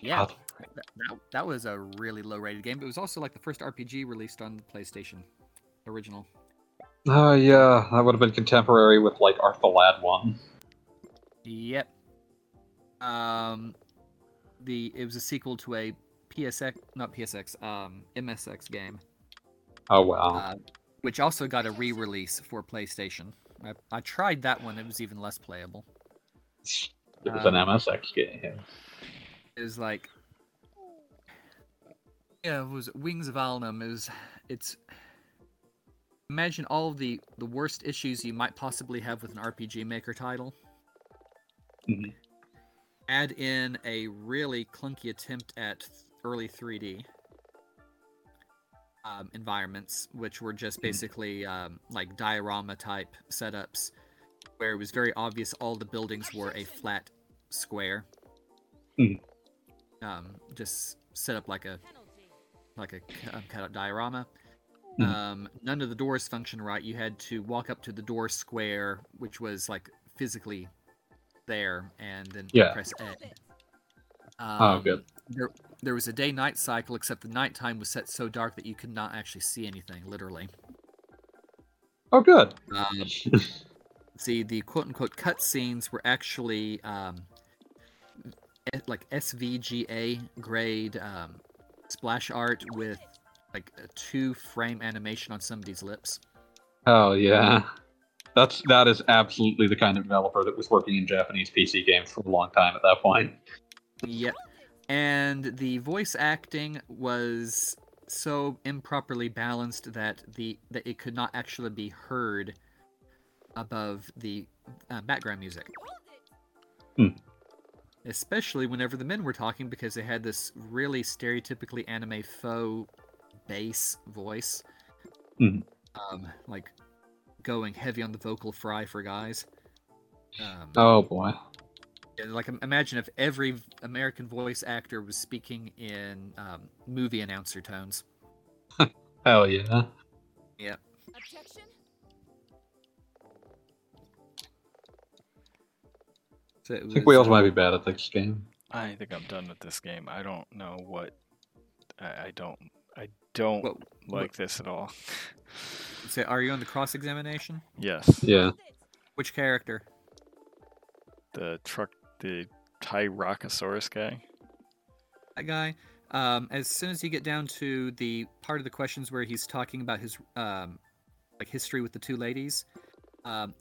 Yeah.
God.
That, that, that was a really low rated game, but it was also like the first RPG released on the PlayStation original.
Oh yeah, that would have been contemporary with like Arc the Lad one.
Yep. Um, the it was a sequel to a PSX, not PSX, um, MSX game,
Oh wow.
uh, which also got a re-release for PlayStation. I, I tried that one; it was even less playable.
it was an
um,
MSX game.
It was like, yeah, it was Wings of Alnam. is it's. Imagine all of the the worst issues you might possibly have with an RPG Maker title.
Mhm.
Add in a really clunky attempt at early 3D um, environments, which were just basically um, like diorama type setups, where it was very obvious all the buildings were a flat square.
Mhm.
Um, just set up like a
Penalty.
Like a um, cut out diorama.
Mhm.
Um, none of the doors function right. You had to walk up to the door square, which was like physically there, and then
Yeah.
press A. Um,
Oh, good.
There, there was a day-night cycle, except the nighttime was set so dark that you could not actually see anything, literally.
Oh, good.
Um, see, the quote-unquote cutscenes were actually um, like SVGA grade um, splash art with like a two-frame animation on somebody's lips.
Oh yeah. That's that is absolutely the kind of developer that was working in Japanese PC games for a long time at that point.
Yep. And the voice acting was so improperly balanced that the that it could not actually be heard above the uh, background music.
It.
Especially whenever the men were talking because they had this really stereotypically anime faux bass voice.
Mhm.
Um, like going heavy on the vocal fry for guys. Um,
Oh boy.
Like imagine if every American voice actor was speaking in um, movie announcer tones.
Hell yeah.
Objection.
So it
I think
was,
Wales
uh,
might be bad at this game.
I think I'm done with this game. I don't know what. I, I don't. I don't
What-
like this at all.
So are you on the cross examination?
yes.
Yeah.
Which character?
The truck. The Tyrannosaurus guy.
That guy. Um, as soon as you get down to the part of the questions where he's talking about his um, like history with the two ladies, um,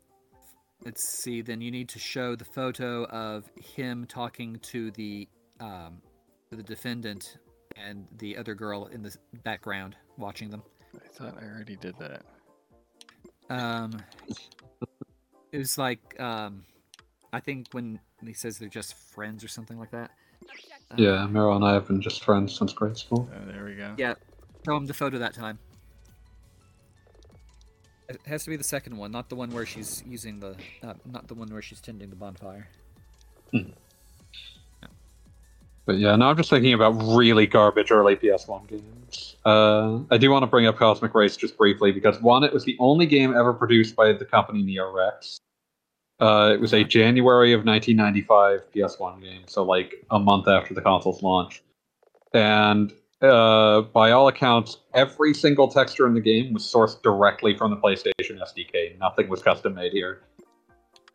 let's see. Then you need to show the photo of him talking to the um, to the defendant and the other girl in the background watching them.
I thought I already did that.
Um, it was like um, I think when he says they're just friends or something like that.
Objection.
Yeah, Meryl and I have been just friends since grade school.
Uh, there we go.
Yeah, show him the photo that time. It has to be the second one, not the one where she's using the, uh, not the one where she's tending the bonfire.
But yeah, no, I'm just thinking about really garbage early PS1 games. Uh, I do want to bring up Cosmic Race just briefly because one, it was the only game ever produced by the company NeoRex. Uh, it was a. January of 1995 PS1 game, so like a month after the console's launch. And uh, by all accounts, every single texture in the game was sourced directly from the PlayStation SDK. Nothing was custom made here.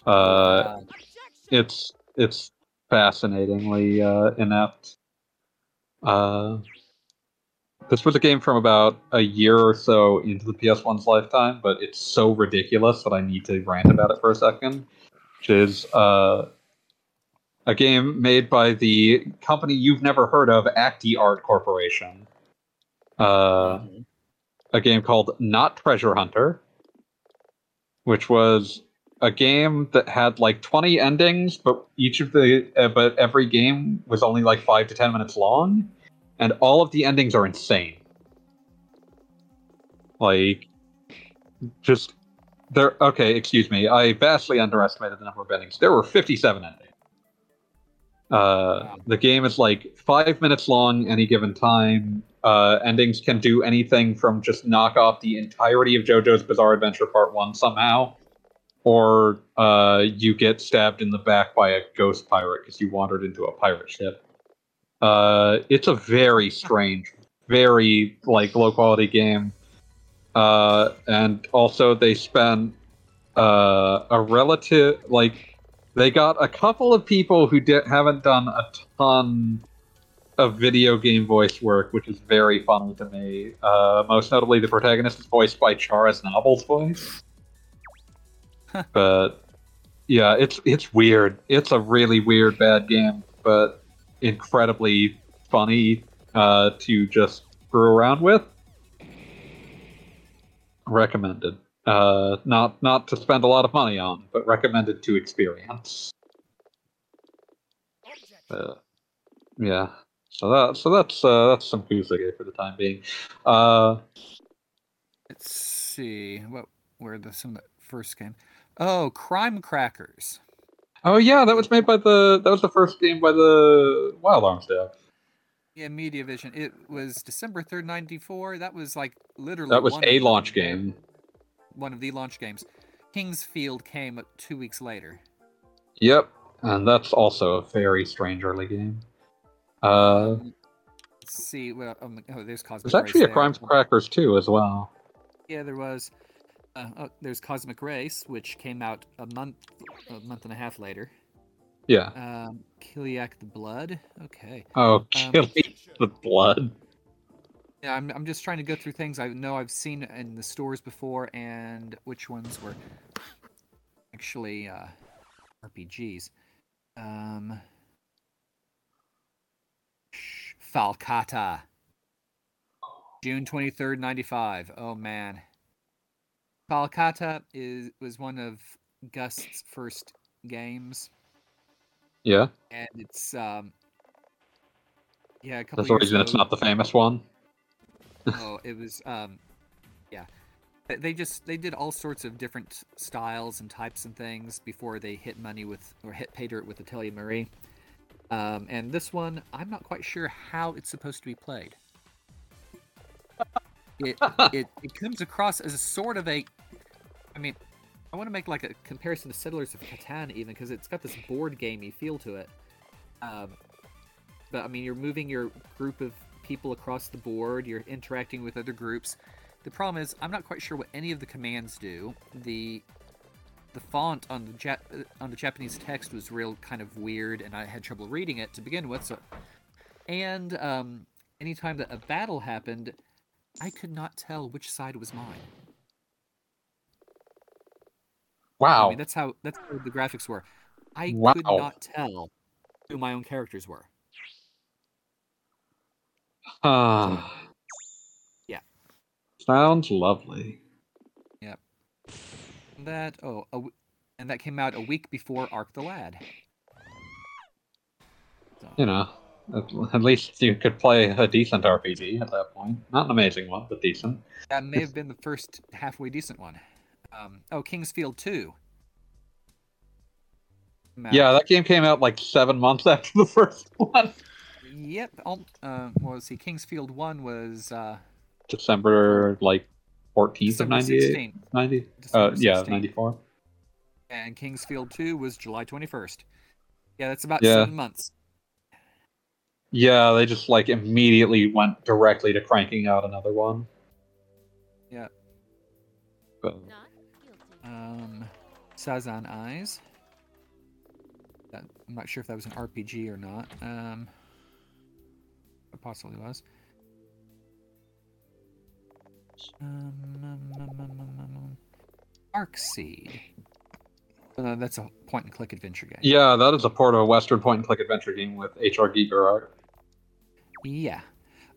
Uh, it's it's fascinatingly uh, inept. Uh, this was a game from about a year or so into the PS1's lifetime, but it's so ridiculous that I need to rant about it for a second. Which is uh, a game made by the company you've never heard of, Acti Art Corporation. Uh, a game called Not Treasure Hunter, which was a game that had like 20 endings, but each of the uh, but every game was only like 5 to 10 minutes long, and all of the endings are insane. Like just there okay, excuse me. I vastly underestimated the number of endings. There were 57 endings. Uh, the game is like five minutes long any given time. Uh, endings can do anything from just knock off the entirety of JoJo's Bizarre Adventure Part 1 somehow, or uh, you get stabbed in the back by a ghost pirate because you wandered into a pirate ship. Uh, it's a very strange, very like low quality game. Uh, and also they spend uh, a relative like they got a couple of people who di- haven't done a ton of video game voice work, which is very funny to me. Uh, most notably, the protagonist is voiced by Chara's Noble's voice. but yeah, it's it's weird. It's a really weird bad game, but incredibly funny uh, to just screw around with. Recommended. Uh, not not to spend a lot of money on, but recommended to experience. Uh, yeah. So that so that's uh, that's some Kusoge for the time being. Uh,
Let's see what where the some of the first game. Oh, Crime Crackers.
Oh yeah, that was made by the that was the first game by the Wild Arms staff.
Yeah, Media Vision. It was December third, ninety four. That was like literally.
That was a launch
the-
game.
One of the launch games. King's Field came two weeks later.
Yep, and that's also a very strange early game. Uh,
Um, let's see. Well, um, oh, there's Cosmic.
there's actually
Race
a
there.
Crimes Crackers too as well.
Yeah, there was. Uh, oh, there's Cosmic Race, which came out a month, a month and a half later.
Yeah.
Um, Kileak the Blood. Okay.
Oh,
Um,
the blood.
Yeah, I'm, I'm just trying to go through things I know I've seen in the stores before and which ones were actually uh, RPGs. Um, Falcata. June 23rd, 95. Oh man. Falcata is was one of Gust's first games
Yeah,
and it's um yeah, a couple
that's reason it's not the famous one.
Oh, it was um yeah. They- just they did all sorts of different styles and types and things before they hit money with or hit pay dirt with Atelier Marie. Um, and this one, I'm not quite sure how it's supposed to be played. It it, it comes across as a sort of a I mean, I want to make like a comparison to Settlers of Catan even because it's got this board gamey feel to it. Um, but I mean, you're moving your group of people across the board. You're interacting with other groups. The problem is, I'm not quite sure what any of the commands do. the The font on the Jap- on the Japanese text was real kind of weird, and I had trouble reading it to begin with. So, and um, anytime that a battle happened, I could not tell which side was mine. I
Wow.
mean, that's how that's how the graphics were. I could not tell who my own characters were.
Ah.
Yeah.
Sounds lovely. Yep.
That oh, w- and that came out a week before Arc the Lad. So,
You know, at, least you could play a decent RPG at that point. Not an amazing one, but decent.
that may have been the first halfway decent one. Um, oh, King's Field Two.
Yeah, that game came out like seven months after the first one.
Yep. al- Uh, what was he? King's Field One was uh,
December like 14th of
December
98?
16,
90? Uh, yeah, 94.
and King's Field Two was July twenty first. Yeah, that's about
Yeah.
seven months.
Yeah, they just like immediately went directly to cranking out another one.
Yeah.
But,
Um, Sazan Eyes. That, I'm not sure if that was an RPG or not. Um, it possibly was. Um, um, um, um, um, um, um, Darkseed. Uh, that's a point and click adventure game.
yeah, that is a port of a Western point and click adventure game with HR Giger art.
Yeah.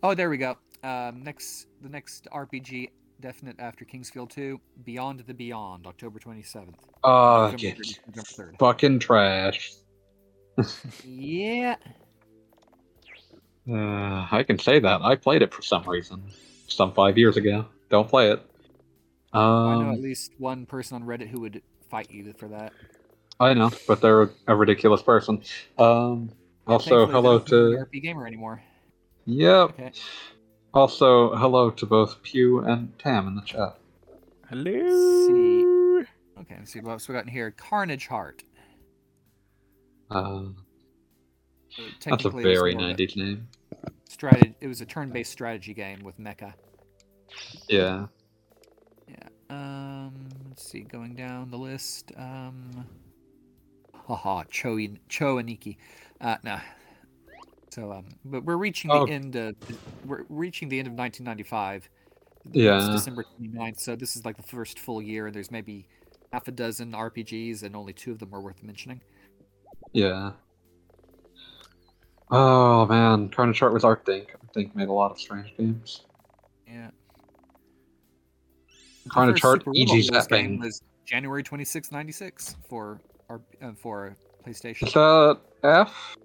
Oh, there we go. Um, next, the next RPG definite after King's Field 2, Beyond the Beyond, October 27th.
Oh,
November
it's
30th, November 3rd.
fucking trash.
Yeah.
Uh, I can say that. I played it for some reason. Some five years ago. Don't play it.
I know at
Um,
least one person on Reddit who would fight you for that.
I know, but they're a ridiculous person. Um, also, hello
they're not
to.
RPGamer anymore.
Yep.
Okay.
Also, hello to both Pew and Tam in the chat.
Hello.
see Okay, let's see what else we got in here. Carnage Heart.
Uh,
So
that's a
technically, it was
very
more
90s name.
Strategy. it was a turn-based strategy game with mecha.
Yeah.
Yeah. Um. Let's see. Going down the list. Um. Haha. Cho Cho Aniki. Uh. No. So um. But we're reaching
Oh.
the end of. We're reaching the end of 1995. It's
Yeah.
December 29th. So this is like the first full year, and there's maybe half a dozen RPGs, and only two of them are worth mentioning.
Yeah. Oh man, Carnage Heart was Artdink. Artdink made a lot of strange games.
Yeah. The
Carnage
first
Heart,
Super
E.G.
Robot Wars game was January 26, 96 for our uh, for PlayStation.
Is that F?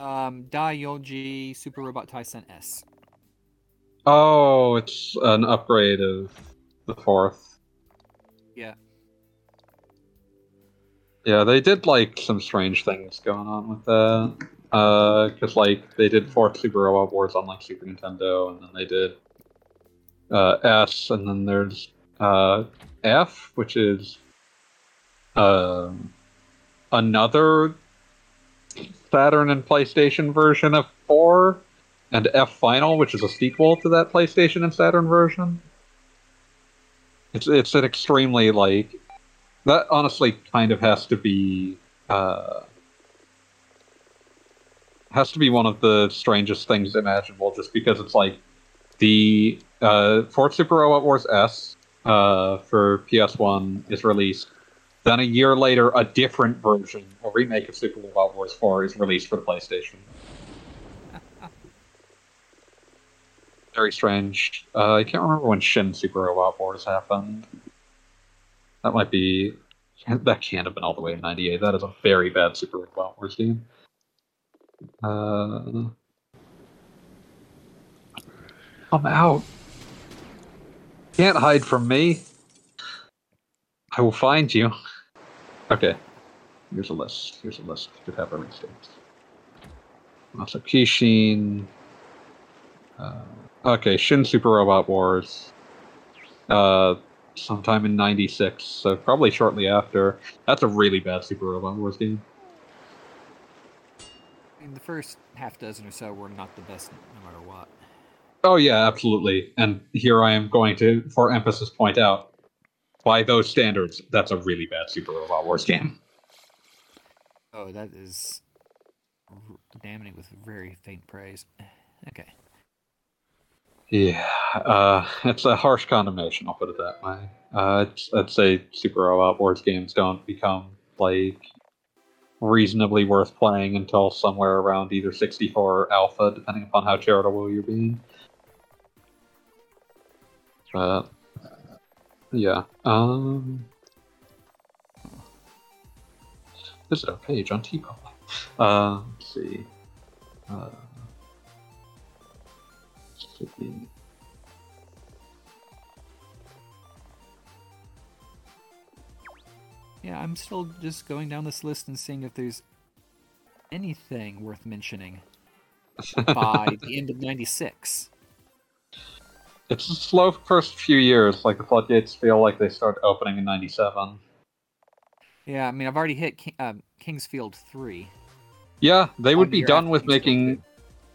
Um, Daioji Super Robot Taisen S.
Oh, it's an upgrade of the fourth.
Yeah.
Yeah, they did like some strange things going on with that. Uh, because like they did Fourth Super Robot Wars on like Super Nintendo, and then they did uh, S, and then there's uh, F, which is um another Saturn and PlayStation version of four, and F Final, which is a sequel to that PlayStation and Saturn version. It's it's an extremely like that. Honestly, kind of has to be uh, has to be one of the strangest things imaginable, just because it's like the uh, Fort Super Robot Wars S uh, for PS1 is released. Then a year later, a different version, a remake of Super Robot Wars 4, is released for the PlayStation. Very strange. Uh, I can't remember when Shin Super Robot Wars happened. That might be. That can't have been all the way in '98. That is a very bad Super Robot Wars game. Uh, come out. Can't hide from me. I will find you. Okay. Here's a list. Here's a list. Could have release dates. Also, Kishin. Uh, okay, Shin Super Robot Wars. Uh, sometime in '96, so probably shortly after. That's a really bad Super Robot Wars game.
I mean, the first half dozen or so were not the best, no matter what.
Oh yeah, absolutely. And here I am going to, for emphasis, point out, by those standards, that's a really bad Super Robot Wars game.
Oh, that is damning with very faint praise. Okay.
Yeah, uh, it's a harsh condemnation. I'll put it that way. Uh, I'd say Super Robot Wars games don't become like reasonably worth playing until somewhere around either 64 or Alpha, depending upon how charitable you're being. But yeah, um, visit our page on T-Pop. Uh, let's see. Uh,
Yeah, I'm still just going down this list and seeing if there's anything worth mentioning by the end of 96.
It's a slow first few years. Like the floodgates feel like they start opening in '97.
Yeah, I mean, I've already hit Ki- um, King's Field 3.
Yeah, they would be done with making.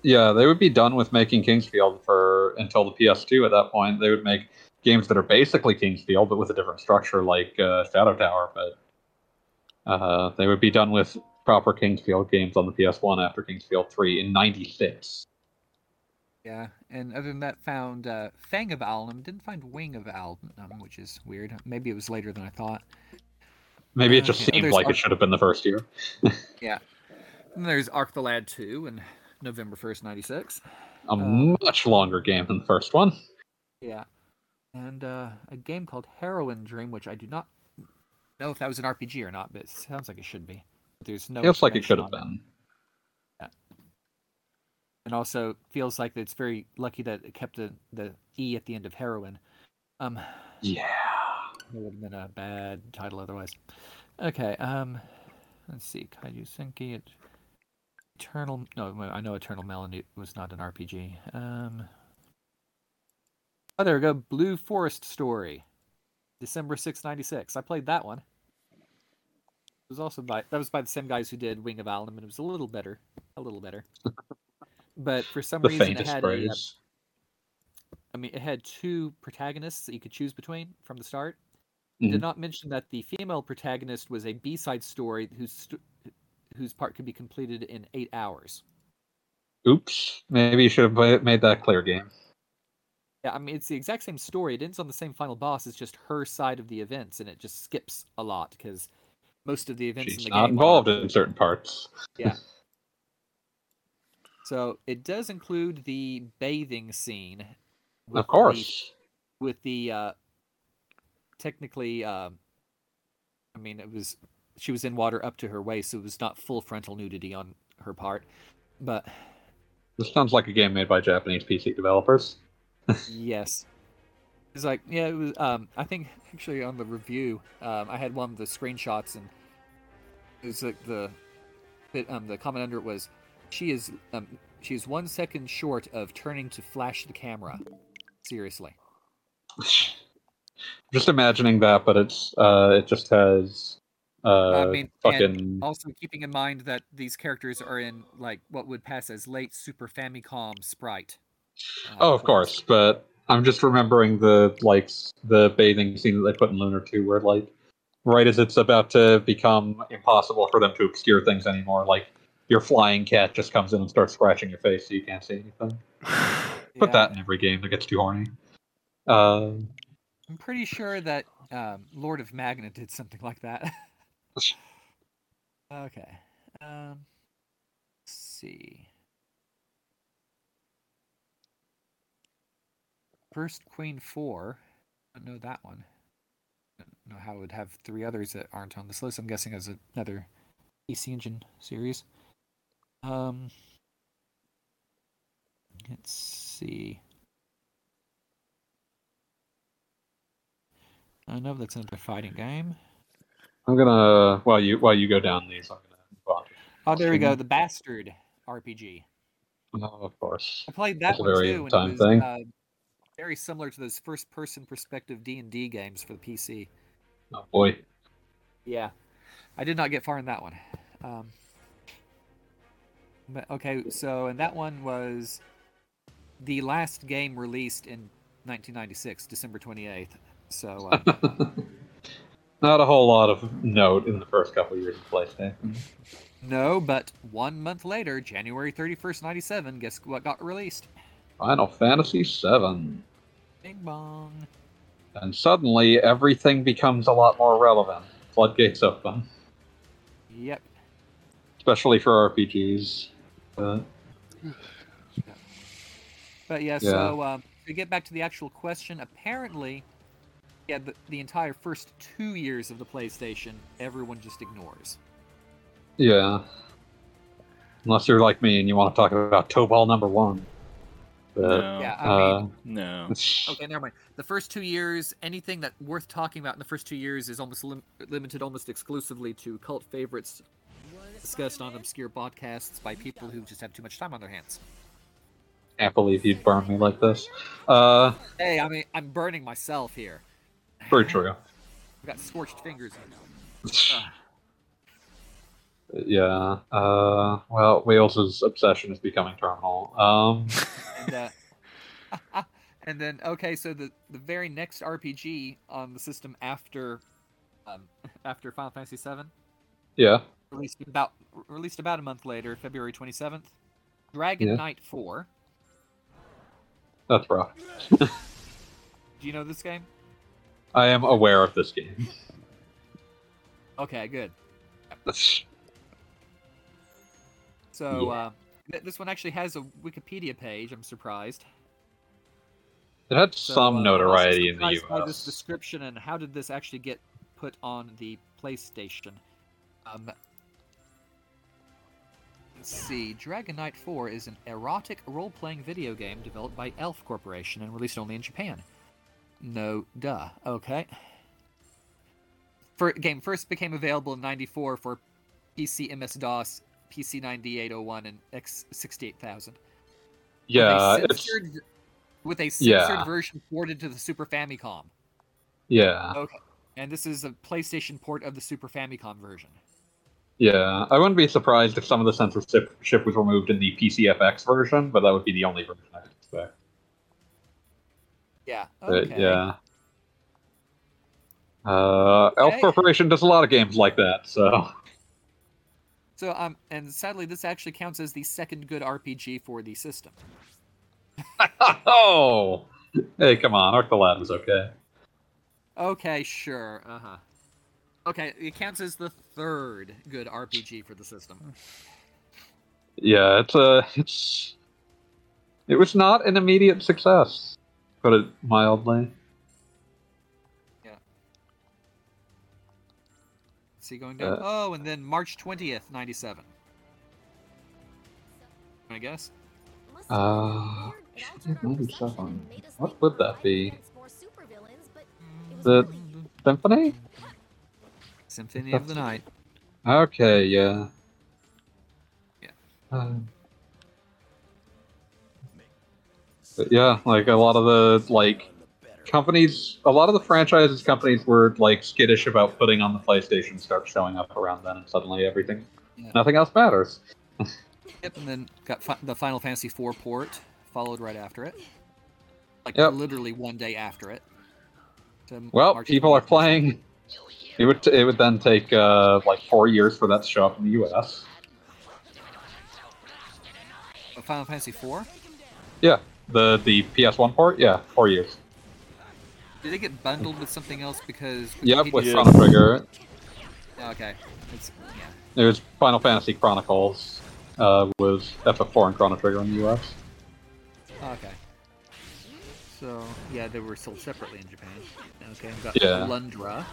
Yeah, they would be done with making King's Field for until the PS2. At that point, they would make games that are basically King's Field but with a different structure, like uh, Shadow Tower. But uh, they would be done with proper King's Field games on the PS1 after King's Field 3 in '96.
Yeah, and other than that, found uh, Fang of Alnam. Didn't find Wing of Alnam, which is weird. Maybe it was later than I thought.
Maybe it
Uh,
just
okay. Oh,
seemed
there's
like it should have been the first year. Yeah.
And there's Arc the Lad 2 and November 1st, 96.
A
Uh,
much longer game than the first one.
Yeah. And uh, a game called Heroine Dream, which I do not know if that was an RPG or not, but it sounds like it should be. There's no.
Feels like it could have
on
Yeah.
And also feels like it's very lucky that it kept the, the E at the end of heroine. Um,
Yeah.
it would have been a bad title otherwise. Okay, um, let's see. Kaiju Senki, it, Eternal. No, I know Eternal Melody was not an RPG. Um, oh, there we go. Blue Forest Story, December 6, 96. I played that one. It was also by that was by the same guys who did Wing of Alnam, and it was a little better, a little better. but for some
The
reason, it had a. I mean, it had two protagonists that you could choose between from the start.
Mhm.
Did not mention that the female protagonist was a B-side story whose st- whose part could be completed in eight hours.
Oops. Maybe you should have made that clear game.
Yeah, I mean, it's the exact same story. It ends on the same final boss. It's just her side of the events, and it just skips a lot because most of the events
She's
in the
not
game
involved
are...
in certain parts. Yeah.
so it does include the bathing scene.
Of
the-
course.
with the uh technically um i mean it was she was in water up to her waist so it was not full frontal nudity on her part but
This sounds like a game made by Japanese PC developers.
yes it's like yeah it was um i think actually on the review um i had one of the screenshots and it was like the, bit, um, the comment under it was, she is, um, she is one second short of turning to flash the camera. Seriously.
just imagining that, but it's uh, it just has uh,
mean,
fucking
Also keeping in mind that these characters are in like what would pass as late Super Famicom sprite. uh,
oh, of course, but I'm just remembering the like the bathing scene that they put in Lunar Two, where like right as it's about to become impossible for them to obscure things anymore, like your flying cat just comes in and starts scratching your face so you can't see anything. Put
Yeah.
that in every game that gets too horny. Um,
I'm pretty sure that um, Lord of Magna did something like that. okay. Um, let's see. First Queen 4. I don't know that one. I don't know how it would have three others that aren't on this list. I'm guessing as another PC Engine series. Um, let's see. I know that's another fighting game.
I'm gonna while you while you go down these, I'm gonna move on.
Oh, there we go. The Bastard RPG.
Oh, of course.
I played that
That's
one
very
too,
time
was
thing.
uh, very similar to those first-person perspective D and D games for the PC.
Oh boy.
Yeah, I did not get far in that one. Um, but okay, so and that one was the last game released in 1996, December 28th. So uh,
Not a whole lot of note in the first couple years of PlayStation.
no, but one month later, January 31st, 97. Guess what got released?
Final Fantasy VII.
Bing bong.
And suddenly everything becomes a lot more relevant. Floodgates open.
Yep.
Especially for RPGs. Uh,
But yeah,
Yeah.
so um, to get back to the actual question, apparently, yeah, the, the entire first two years of the PlayStation, everyone just ignores.
yeah. Unless you're like me and you want to talk about Tobal number one. But,
no.
Yeah, I
uh,
No.
okay, never mind. The first two years, anything that worth talking about in the first two years is almost lim- limited almost exclusively to cult favorites discussed on obscure podcasts by people who just have too much time on their hands.
can't believe you'd burn me like this. Uh,
Hey, I mean, I'm burning myself here.
Very true.
I've got scorched fingers.
Yeah. Uh, well, Wales's obsession is becoming terminal. Um,
and uh, and then okay, so the the very next RPG on the system after um, after Final Fantasy VII
yeah.
released about released about a month later, February twenty seventh. Dragon
Yeah.
Knight Four.
That's rough.
Do you know this game?
I am aware of this game.
Okay, good. So
Yeah.
uh, th- this one actually has a Wikipedia page. I'm surprised.
It had
So,
some
uh,
notoriety in the
surprised by this
US.
description and how did this actually get put on the PlayStation? Um, let's see. Dragon Knight 4 is an erotic role-playing video game developed by Elf Corporation and released only in Japan. No, duh. Okay. For game first became available in '94 for PC MS-DOS, PC 9801, and X68000
Yeah,
with a
it's
censored, with a censored
Yeah.
version ported to the Super Famicom.
yeah,
Okay. And this is a PlayStation port of the Super Famicom version.
yeah. I wouldn't be surprised if some of the censorship was removed in the PCFX version, but that would be the only version I'd expect.
Yeah.
But,
Okay.
yeah. Uh, Elf
Okay.
Corporation does a lot of games like that, so
So um, and sadly, this actually counts as the second good RPG for the system.
oh, hey, come on, Arc the Lad was okay.
Okay, sure. Uh huh. Okay, it counts as the third good RPG for the system.
Yeah, it's a it's it was not an immediate success, put it mildly. Yeah.
See, going down.
Uh,
oh, and then March twentieth, ninety-seven. I guess.
Uh, What would that be?
The
The- Symphony?
Symphony of the Night.
Okay, yeah.
Yeah.
Um, yeah, like a lot of the like companies, a lot of the franchises companies were like skittish about putting on the PlayStation start showing up around then, and suddenly everything,
Yeah.
nothing else matters.
Yep, and then got fi- the Final Fantasy IV port followed right after it. Like
Yep.
literally one day after it.
Well,
March
people are playing. It would it would then take uh, like four years for that to show up in the U.S.
Final Fantasy IV.
Yeah, the the PS1 port. Yeah, four years.
Did they get bundled with something else because?
Yep, with Chrono Trigger.
Oh, okay. It's yeah.
It was Final Fantasy Chronicles. Uh, was FF4 and Chrono Trigger in the U.S.
Oh, okay. So yeah, they were sold separately in Japan. Okay, we've got
Yeah.
Lundra.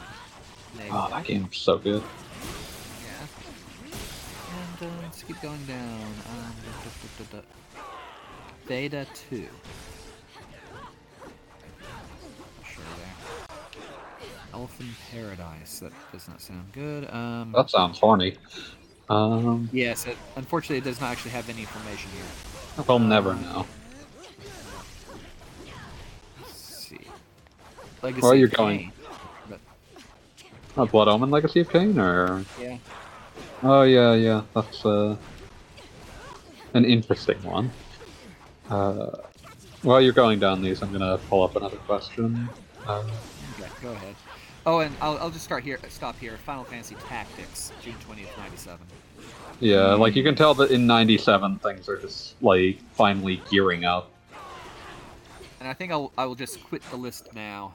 Oh, that game's so good.
Yeah. And uh, let's keep going down. Um, da, da, da. Beta 2. Sure there. Elfin Paradise. That does not sound good. Um,
That sounds horny. Um,
yes, it, unfortunately, it does not actually have any information here.
we'll never know.
Let's see. Legacy
Well, you're
of
going-.
But,
Oh, Blood Omen Legacy of Kain, or
yeah.
oh yeah, yeah, that's uh, an interesting one. Uh, while you're going down these, I'm gonna pull up another question. Uh,
Okay, go ahead. Oh, and I'll, I'll just start here. Stop here. Final Fantasy Tactics, June twentieth, ninety seven.
yeah, like you can tell that in '97 things are just like finally gearing up.
And I think I'll I will just quit the list now.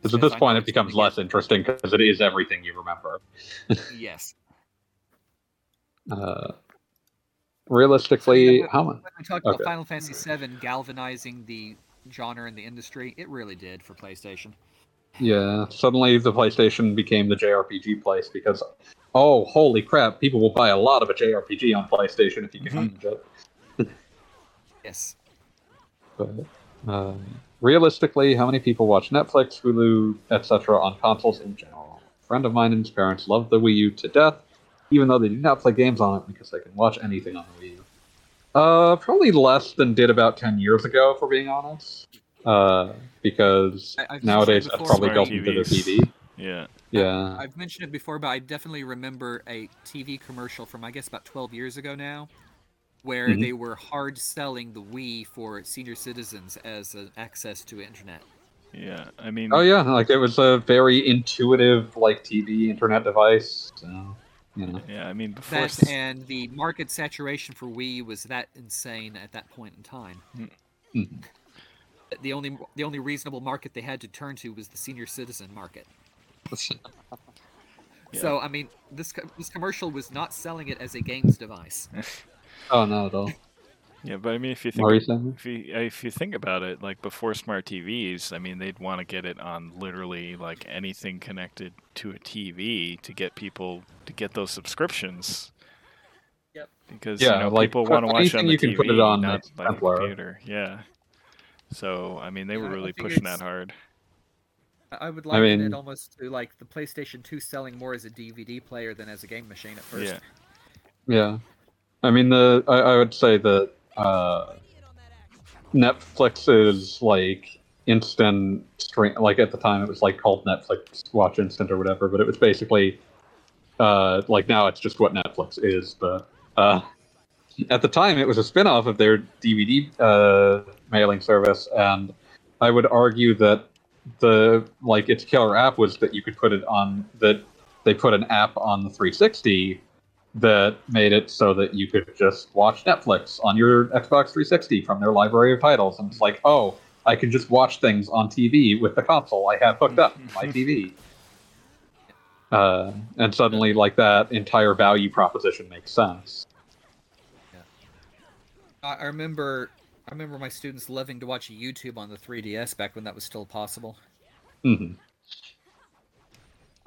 Because at this
I
point, it becomes
get-
less interesting because it is everything you remember.
Yes.
Uh, realistically,
So,
how much?
When we talked
Okay.
about Final Fantasy VII galvanizing the genre in the industry, it really did for PlayStation.
Yeah, suddenly the PlayStation became the JRPG place because, oh, holy crap, people will buy a lot of a JRPG on PlayStation if you can
Mhm.
it.
Yes.
But um, realistically, how many people watch Netflix, Hulu, etc. on consoles in general? A friend of mine and his parents love the Wii U to death, even though they do not play games on it because they can watch anything on the Wii U. Uh, probably less than did about 10 years ago, for being honest. Uh, because
I- I've
nowadays
it
that's probably
but-
built into the TV.
Yeah.
Yeah.
I've mentioned it before, but I definitely remember a TV commercial from I guess about 12 years ago now, where
Mhm.
they were hard selling the Wii for senior citizens as an access to internet.
Yeah. I mean,
Oh yeah, like it was a very intuitive like TV internet device. So you know,
yeah. I mean, before.
That
s-
and the market saturation for Wii was that insane at that point in time.
Mhm.
The only the only reasonable market they had to turn to was the senior citizen market.
Yeah.
So I mean, this this commercial was not selling it as a games device.
oh no, at all.
Yeah, but I mean, if you
What were you
think
saying?
if you uh, if you think about it, like before smart TVs, I mean, they'd want to get it on literally like anything connected to a TV to get people to get those subscriptions.
Yep.
Because
Yeah,
you know
like,
people want to watch it on the
you can
TV,
put it on
not
makes
by the
simpler.
computer. Yeah. So I mean, they
Yeah,
were really pushing
it's-
that hard.
I would
I
liken
mean-
it almost to like the PlayStation 2 selling more as a DVD player than as a game machine at first.
Yeah.
Yeah, I mean the I, I would say that uh, Netflix is like instant stream. Like at the time, it was like called Netflix Watch Instant or whatever, but it was basically uh, like now it's just what Netflix is. But uh, at the time, it was a spin-off of their DVD uh, mailing service, and I would argue that the like its killer app was that you could put it on that they put an app on the 360 that made it so that you could just watch Netflix on your Xbox 360 from their library of titles. And it's like, oh, I can just watch things on TV with the console I have hooked up my TV. Uh, and suddenly, like that entire value proposition makes sense.
I, I remember I remember my students loving to watch YouTube on the 3DS back when that was still possible.
hmm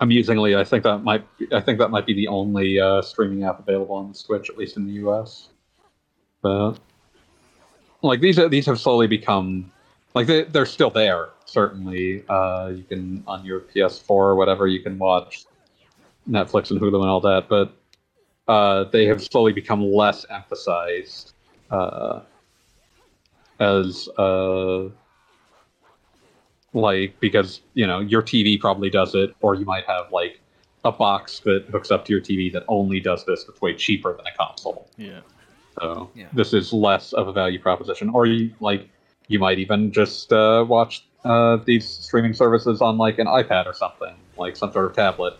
Amusingly, I think that might I think that might be the only uh, streaming app available on the Switch, at least in the U.S. But like these these have slowly become like they they're still there. Certainly, uh, you can on your PS4 or whatever you can watch Netflix and Hulu and all that, but uh, they have slowly become less emphasized uh, as uh, like because you know your TV probably does it, or you might have like a box that hooks up to your TV that only does this that's way cheaper than a console.
Yeah.
So
Yeah.
this is less of a value proposition, or you like you might even just uh, watch uh, these streaming services on like an iPad or something, like some sort of tablet.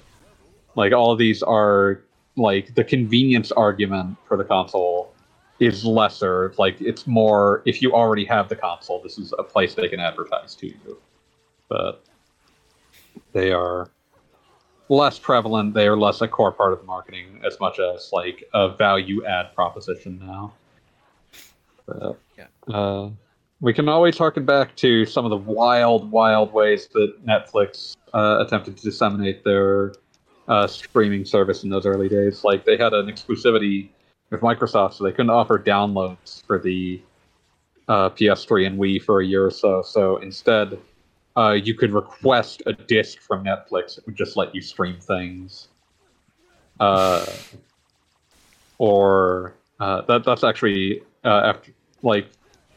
Like all of these are like the convenience argument for the console is lesser. Like it's more if you already have the console, this is a place they can advertise to you. But they are less prevalent. They are less a core part of the marketing as much as like a value add proposition now. But,
Yeah.
Uh, we can always harken back to some of the wild, wild ways that Netflix uh, attempted to disseminate their uh, streaming service in those early days. Like they had an exclusivity with Microsoft, so they couldn't offer downloads for the uh, PS3 and Wii for a year or so. So instead, uh, you could request a disc from Netflix. It would just let you stream things. Uh, or uh, that that's actually uh, after like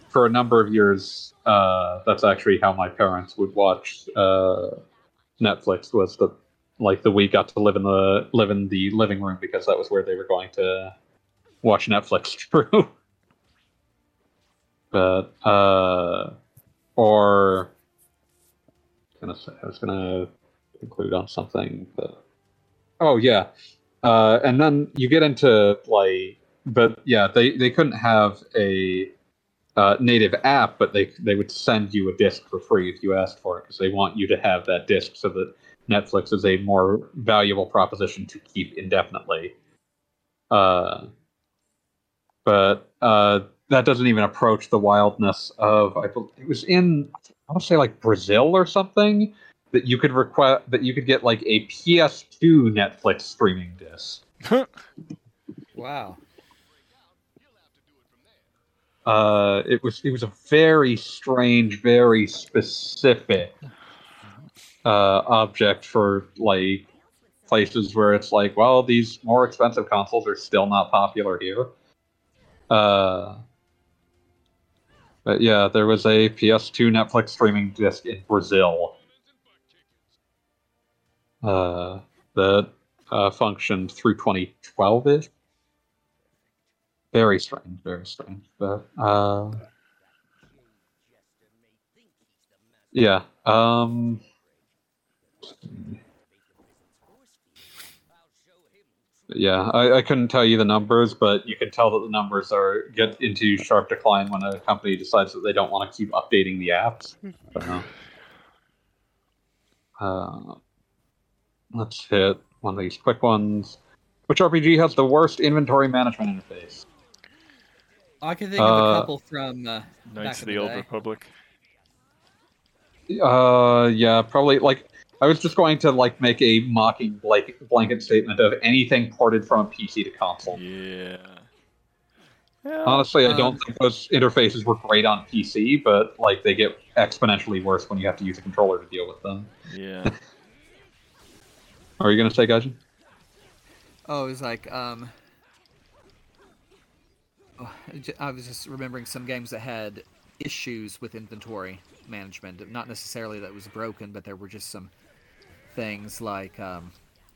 for a number of years. Uh, that's actually how my parents would watch uh, Netflix. Was the like the we got to live in the live in the living room because that was where they were going to watch Netflix through. but or gonna say I was gonna conclude on something, but oh yeah, uh, and then you get into like, but yeah, they they couldn't have a uh, native app, but they they would send you a disc for free if you asked for it because they want you to have that disc so that Netflix is a more valuable proposition to keep indefinitely. Uh, but uh, that doesn't even approach the wildness of I bel it was in I want to say like Brazil or something that you could request that you could get like a PS2 Netflix streaming disc.
Wow.
Uh, it was it was a very strange, very specific uh, object for like places where it's like, well, these more expensive consoles are still not popular here. Uh, but yeah, there was a PS2 Netflix streaming disc in Brazil uh, that uh, functioned through 2012 ish. Very strange, very strange. But uh, yeah. Um, yeah, I, I couldn't tell you the numbers, but you can tell that the numbers are get into sharp decline when a company decides that they don't want to keep updating the apps. So, uh, let's hit one of these quick ones. Which RPG has the worst inventory management interface?
I can think of a
Uh,
couple from uh,
Knights
back
of
in
the Old
day.
Republic.
Uh, yeah, probably. Like, I was just going to like make a mocking blanket blanket statement of anything ported from a PC to console.
Yeah. Yeah.
Honestly, I
Um,
don't think those interfaces were great on PC, but like they get exponentially worse when you have to use a controller to deal with them.
Yeah.
Are you gonna say, Gaijin?
Oh, it was like um. oh, I I was just remembering some games that had issues with inventory management. Not necessarily that it was broken, but there were just some things like um,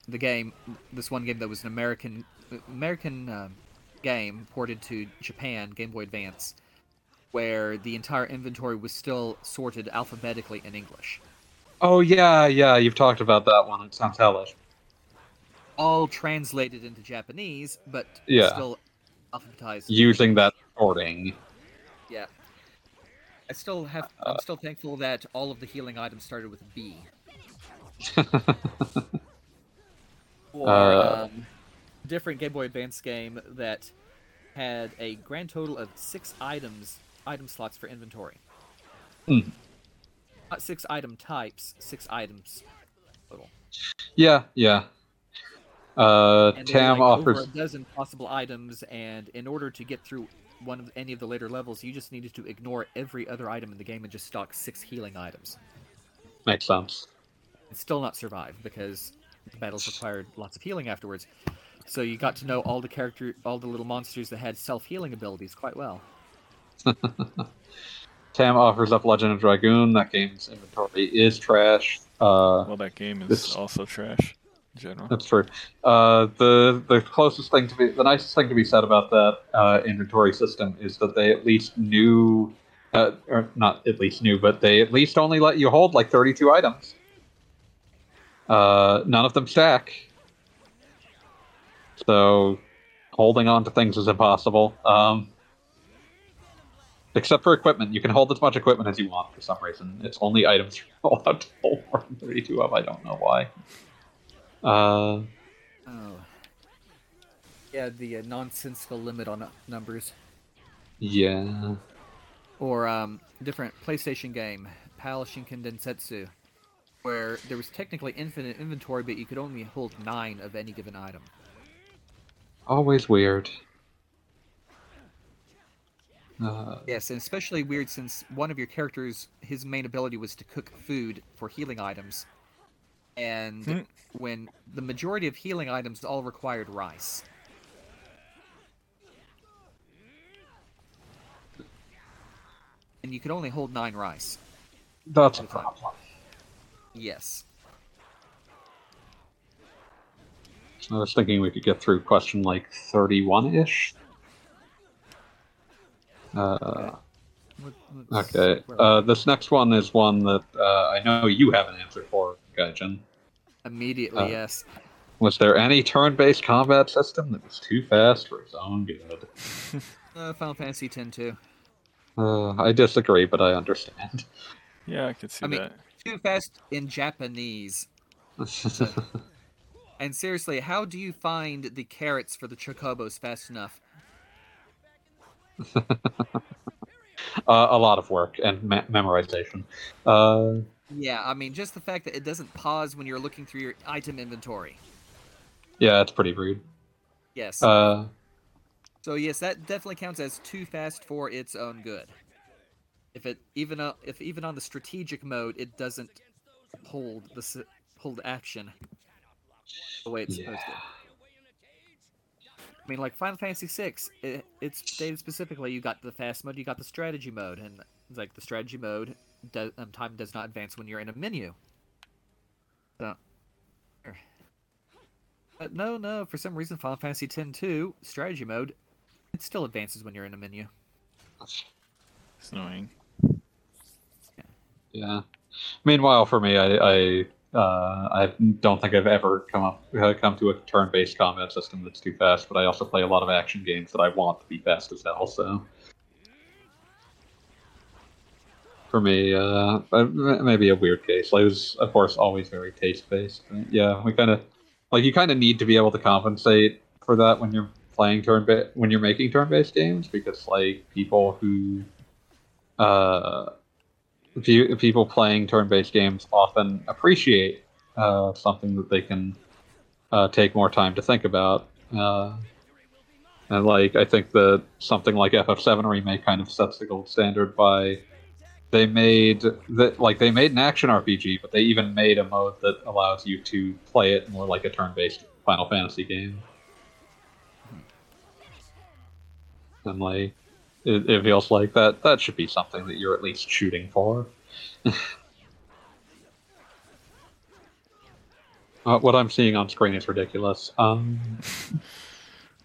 the game. This one game that was an American American um game ported to Japan, Game Boy Advance, where the entire inventory was still sorted alphabetically in English.
Oh yeah, yeah. You've talked about that one. It sounds hellish.
All translated into Japanese, but
Yeah.
still alphabetized.
Using that sorting.
Yeah. I still have. I'm still thankful that all of the healing items started with a B. Or
Uh.
um, different Game Boy Advance game that had a grand total of six items, item slots for inventory.
Hmm.
Not six item types, six items total.
yeah, yeah. Uh, Tam
like,
offers.
a dozen possible items, and in order to get through one of any of the later levels, you just needed to ignore every other item in the game and just stock six healing items.
Makes sense.
And still not survive because the battles required lots of healing afterwards. So you got to know all the character, all the little monsters that had self healing abilities quite well.
Tam offers up Legend of Dragoon. That game's inventory is trash. Uh,
Well, that game is
It's-
also trash in general.
That's true. Uh, the the closest thing to be the nicest thing to be said about that uh, inventory system is that they at least knew, uh, or not at least knew, but they at least only let you hold like thirty two items. Uh, none of them stack. So, holding on to things is impossible. Um, except for equipment, you can hold as much equipment as you want for some reason. It's only items you're allowed to hold more than thirty two of. I don't know why. Uh,
Oh. Yeah, the uh, nonsensical limit on numbers.
yeah.
Or um, different PlayStation game, PAL Shinken Densetsu, where there was technically infinite inventory, but you could only hold nine of any given item.
Always weird. Uh,
Yes, and especially weird since one of your characters, his main ability was to cook food for healing items. And
Hmm.
when the majority of healing items all required rice. And you could only hold nine rice.
that's a problem.
Yes.
I was thinking we could get through question like 31 ish. Uh,
What-
okay. Uh, this next one is one that uh, I know you have an answer for, Gaijin.
Immediately,
uh,
yes.
Was there any turn based combat system that was two fast for its own good?
Uh, Final Fantasy X too.
Uh, I disagree, but I understand.
Yeah, I could see
I mean-
that.
Too fast in Japanese. And seriously, how do you find the carrots for the chocobos fast enough?
uh, a lot of work and me- memorization. Uh,
Yeah, I mean, just the fact that it doesn't pause when you're looking through your item inventory.
yeah, it's pretty rude.
Yes.
Uh,
so yes, that definitely counts as too fast for its own good. If it even uh, if even on the strategic mode, it doesn't hold the hold action the way it's supposed to. I mean, like Final Fantasy VI, it, it's stated specifically you got the fast mode, you got the strategy mode, and it's like the strategy mode does, um, time does not advance when you're in a menu. So, but no, no, for some reason Final Fantasy X two strategy mode, it still advances when you're in a menu.
It's annoying.
Yeah. Meanwhile, for me, I I, uh, I don't think I've ever come up uh, come to a turn-based combat system that's too fast. But I also play a lot of action games that I want to be fast as hell. So for me, uh, uh, maybe a weird case. I was, of course, always very taste-based. Yeah, we kind of like you kind of need to be able to compensate for that when you're playing turn ba- when you're making turn-based games because like people who uh people playing turn-based games often appreciate uh, something that they can uh, take more time to think about. Uh, and like I think that something like FF7 remake kind of sets the gold standard by they made that like they made an action RPG, but they even made a mode that allows you to play it more like a turn-based Final Fantasy game. And like it, it feels like that that should be something that you're at least shooting for. uh, what I'm seeing on screen is ridiculous. Um,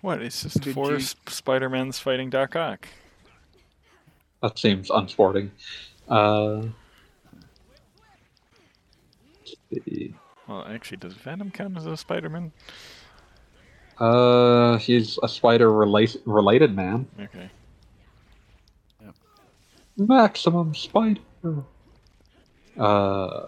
What? It's just four
you-
Spider-Mans fighting Doc Ock.
that seems unsporting. Uh.
Well, actually, does Venom count as a Spider-Man?
Uh, he's a spider rela- related man.
Okay.
Maximum spider. Uh.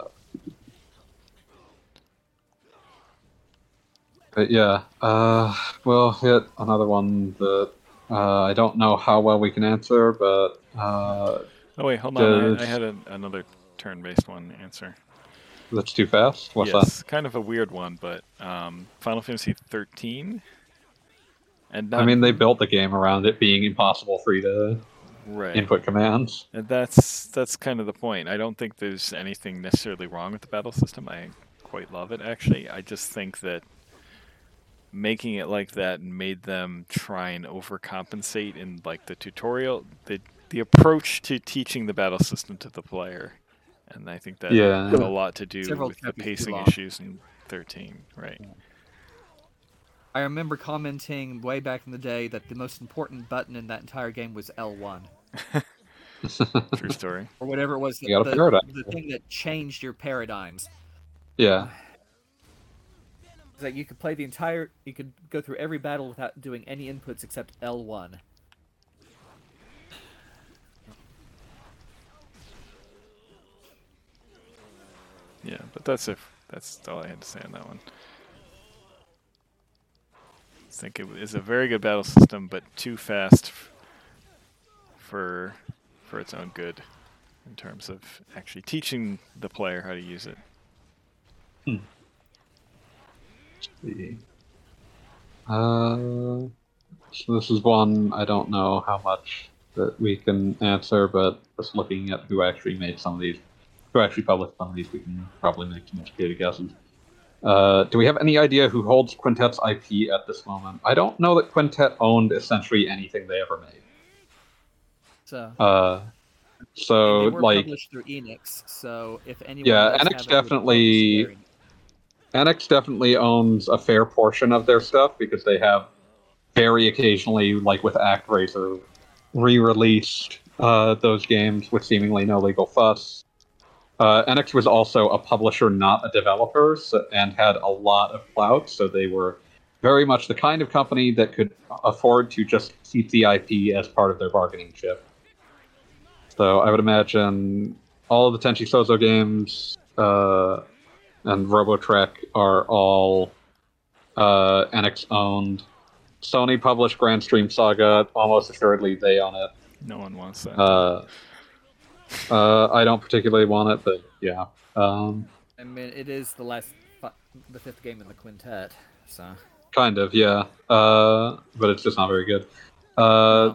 But yeah, uh, we'll hit another one that uh, I don't know how well we can answer, but uh,
Oh wait, hold on. I, I had a, another turn-based one answer.
that's too fast. What's
yes, kind of a weird one, but um, Final Fantasy 13. And not,
I mean, they built the game around it being impossible for you to
right.
input commands.
And that's that's kind of the point. I don't think there's anything necessarily wrong with the battle system. I quite quite love it. Actually, I just think that making it like that made them try and overcompensate in like the tutorial. The the approach to teaching the battle system to the player, and I think that
Yeah.
had a lot to do
Several
with the pacing issues in 13. Right.
I remember commenting way back in the day that the most important button in that entire game was L1
True story.
or whatever it was.
You got a
the, the thing that changed your paradigms.
yeah.
Is that you could play the entire, you could go through every battle without doing any inputs except L1.
Yeah, but that's if that's all I had to say on that one. I think it is a very good battle system, but too fast f- for for its own good in terms of actually teaching the player how to use it. Hmm.
see. Uh, so this is one I don't know how much that we can answer, but just looking at who actually made some of these, who actually published some of these, we can probably make some educated guesses. Uh, do we have any idea who holds Quintet's IP at this moment? I don't know that Quintet owned essentially anything they ever made.
So,
Uh, so like
published through Enix. So if anyone
Yeah, Enix
have it, it would
definitely- Enix definitely owns a fair portion of their stuff because they have very occasionally, like with ActRaiser, re-released uh, those games with seemingly no legal fuss. Uh, Enix was also a publisher, not a developer, so, and had a lot of clout, so they were very much the kind of company that could afford to just keep the IP as part of their bargaining chip. So I would imagine all of the Tenchi Sozo games, uh, and Robotrek are all uh, Enix owned. Sony published Granstream Saga. Almost assuredly, they own it.
No one wants that.
Uh, uh, I don't particularly want it, but yeah. Um,
I mean, it is the last, the fifth game in the quintet. So
kind of, yeah. Uh, but it's just not very good. Uh,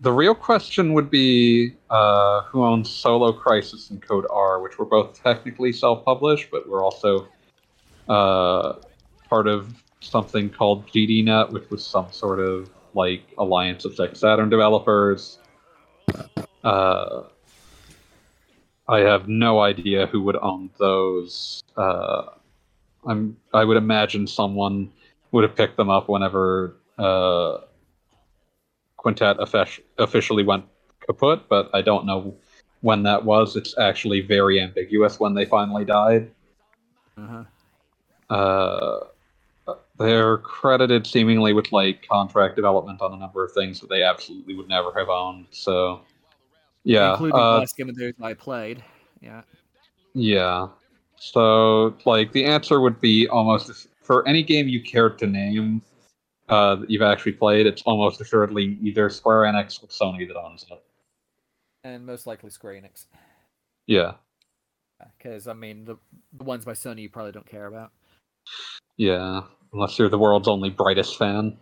the real question would be uh, who owns Solo Crisis and Code R, which were both technically self-published, but were also uh, part of something called GDNet, which was some sort of like alliance of Sega Saturn developers. Uh, I have no idea who would own those. Uh, I'm. I would imagine someone would have picked them up whenever uh, Quintet officially went kaput, but I don't know when that was. It's actually very ambiguous when they finally died.
uh-huh.
Uh, they're credited seemingly with like contract development on a number of things that they absolutely would never have owned. So, yeah,
including the
uh,
last game of theirs I played. Yeah.
yeah. So, like, the answer would be almost for any game you cared to name uh, that you've actually played. It's almost assuredly either Square Enix or Sony that owns it.
And most likely Square Enix.
Yeah,
Because, I mean, the, the ones by Sony you probably don't care about.
yeah. Unless you're the world's only Brightis fan.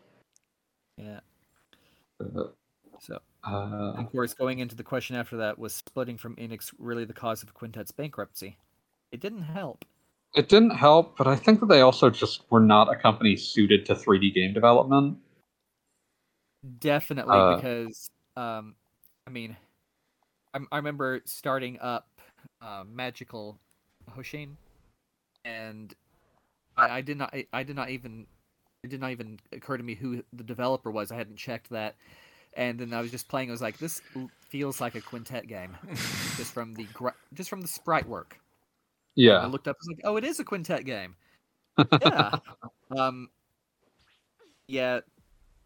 Yeah.
Uh,
So,
uh,
of course, going into the question after that was splitting from Enix really the cause of Quintet's bankruptcy? It didn't help.
It didn't help, but I think that they also just were not a company suited to 3D game development.
Definitely,
Uh,
because um, I mean, I, I remember starting up uh, Magical Hoshin, and I, I did not, I, I did not even, it did not even occur to me who the developer was. I hadn't checked that, and then I was just playing. I was like, this feels like a quintet game, just from the gra- just from the sprite work. I looked up. I was like, oh, it is a quintet game. Yeah. um. Yeah,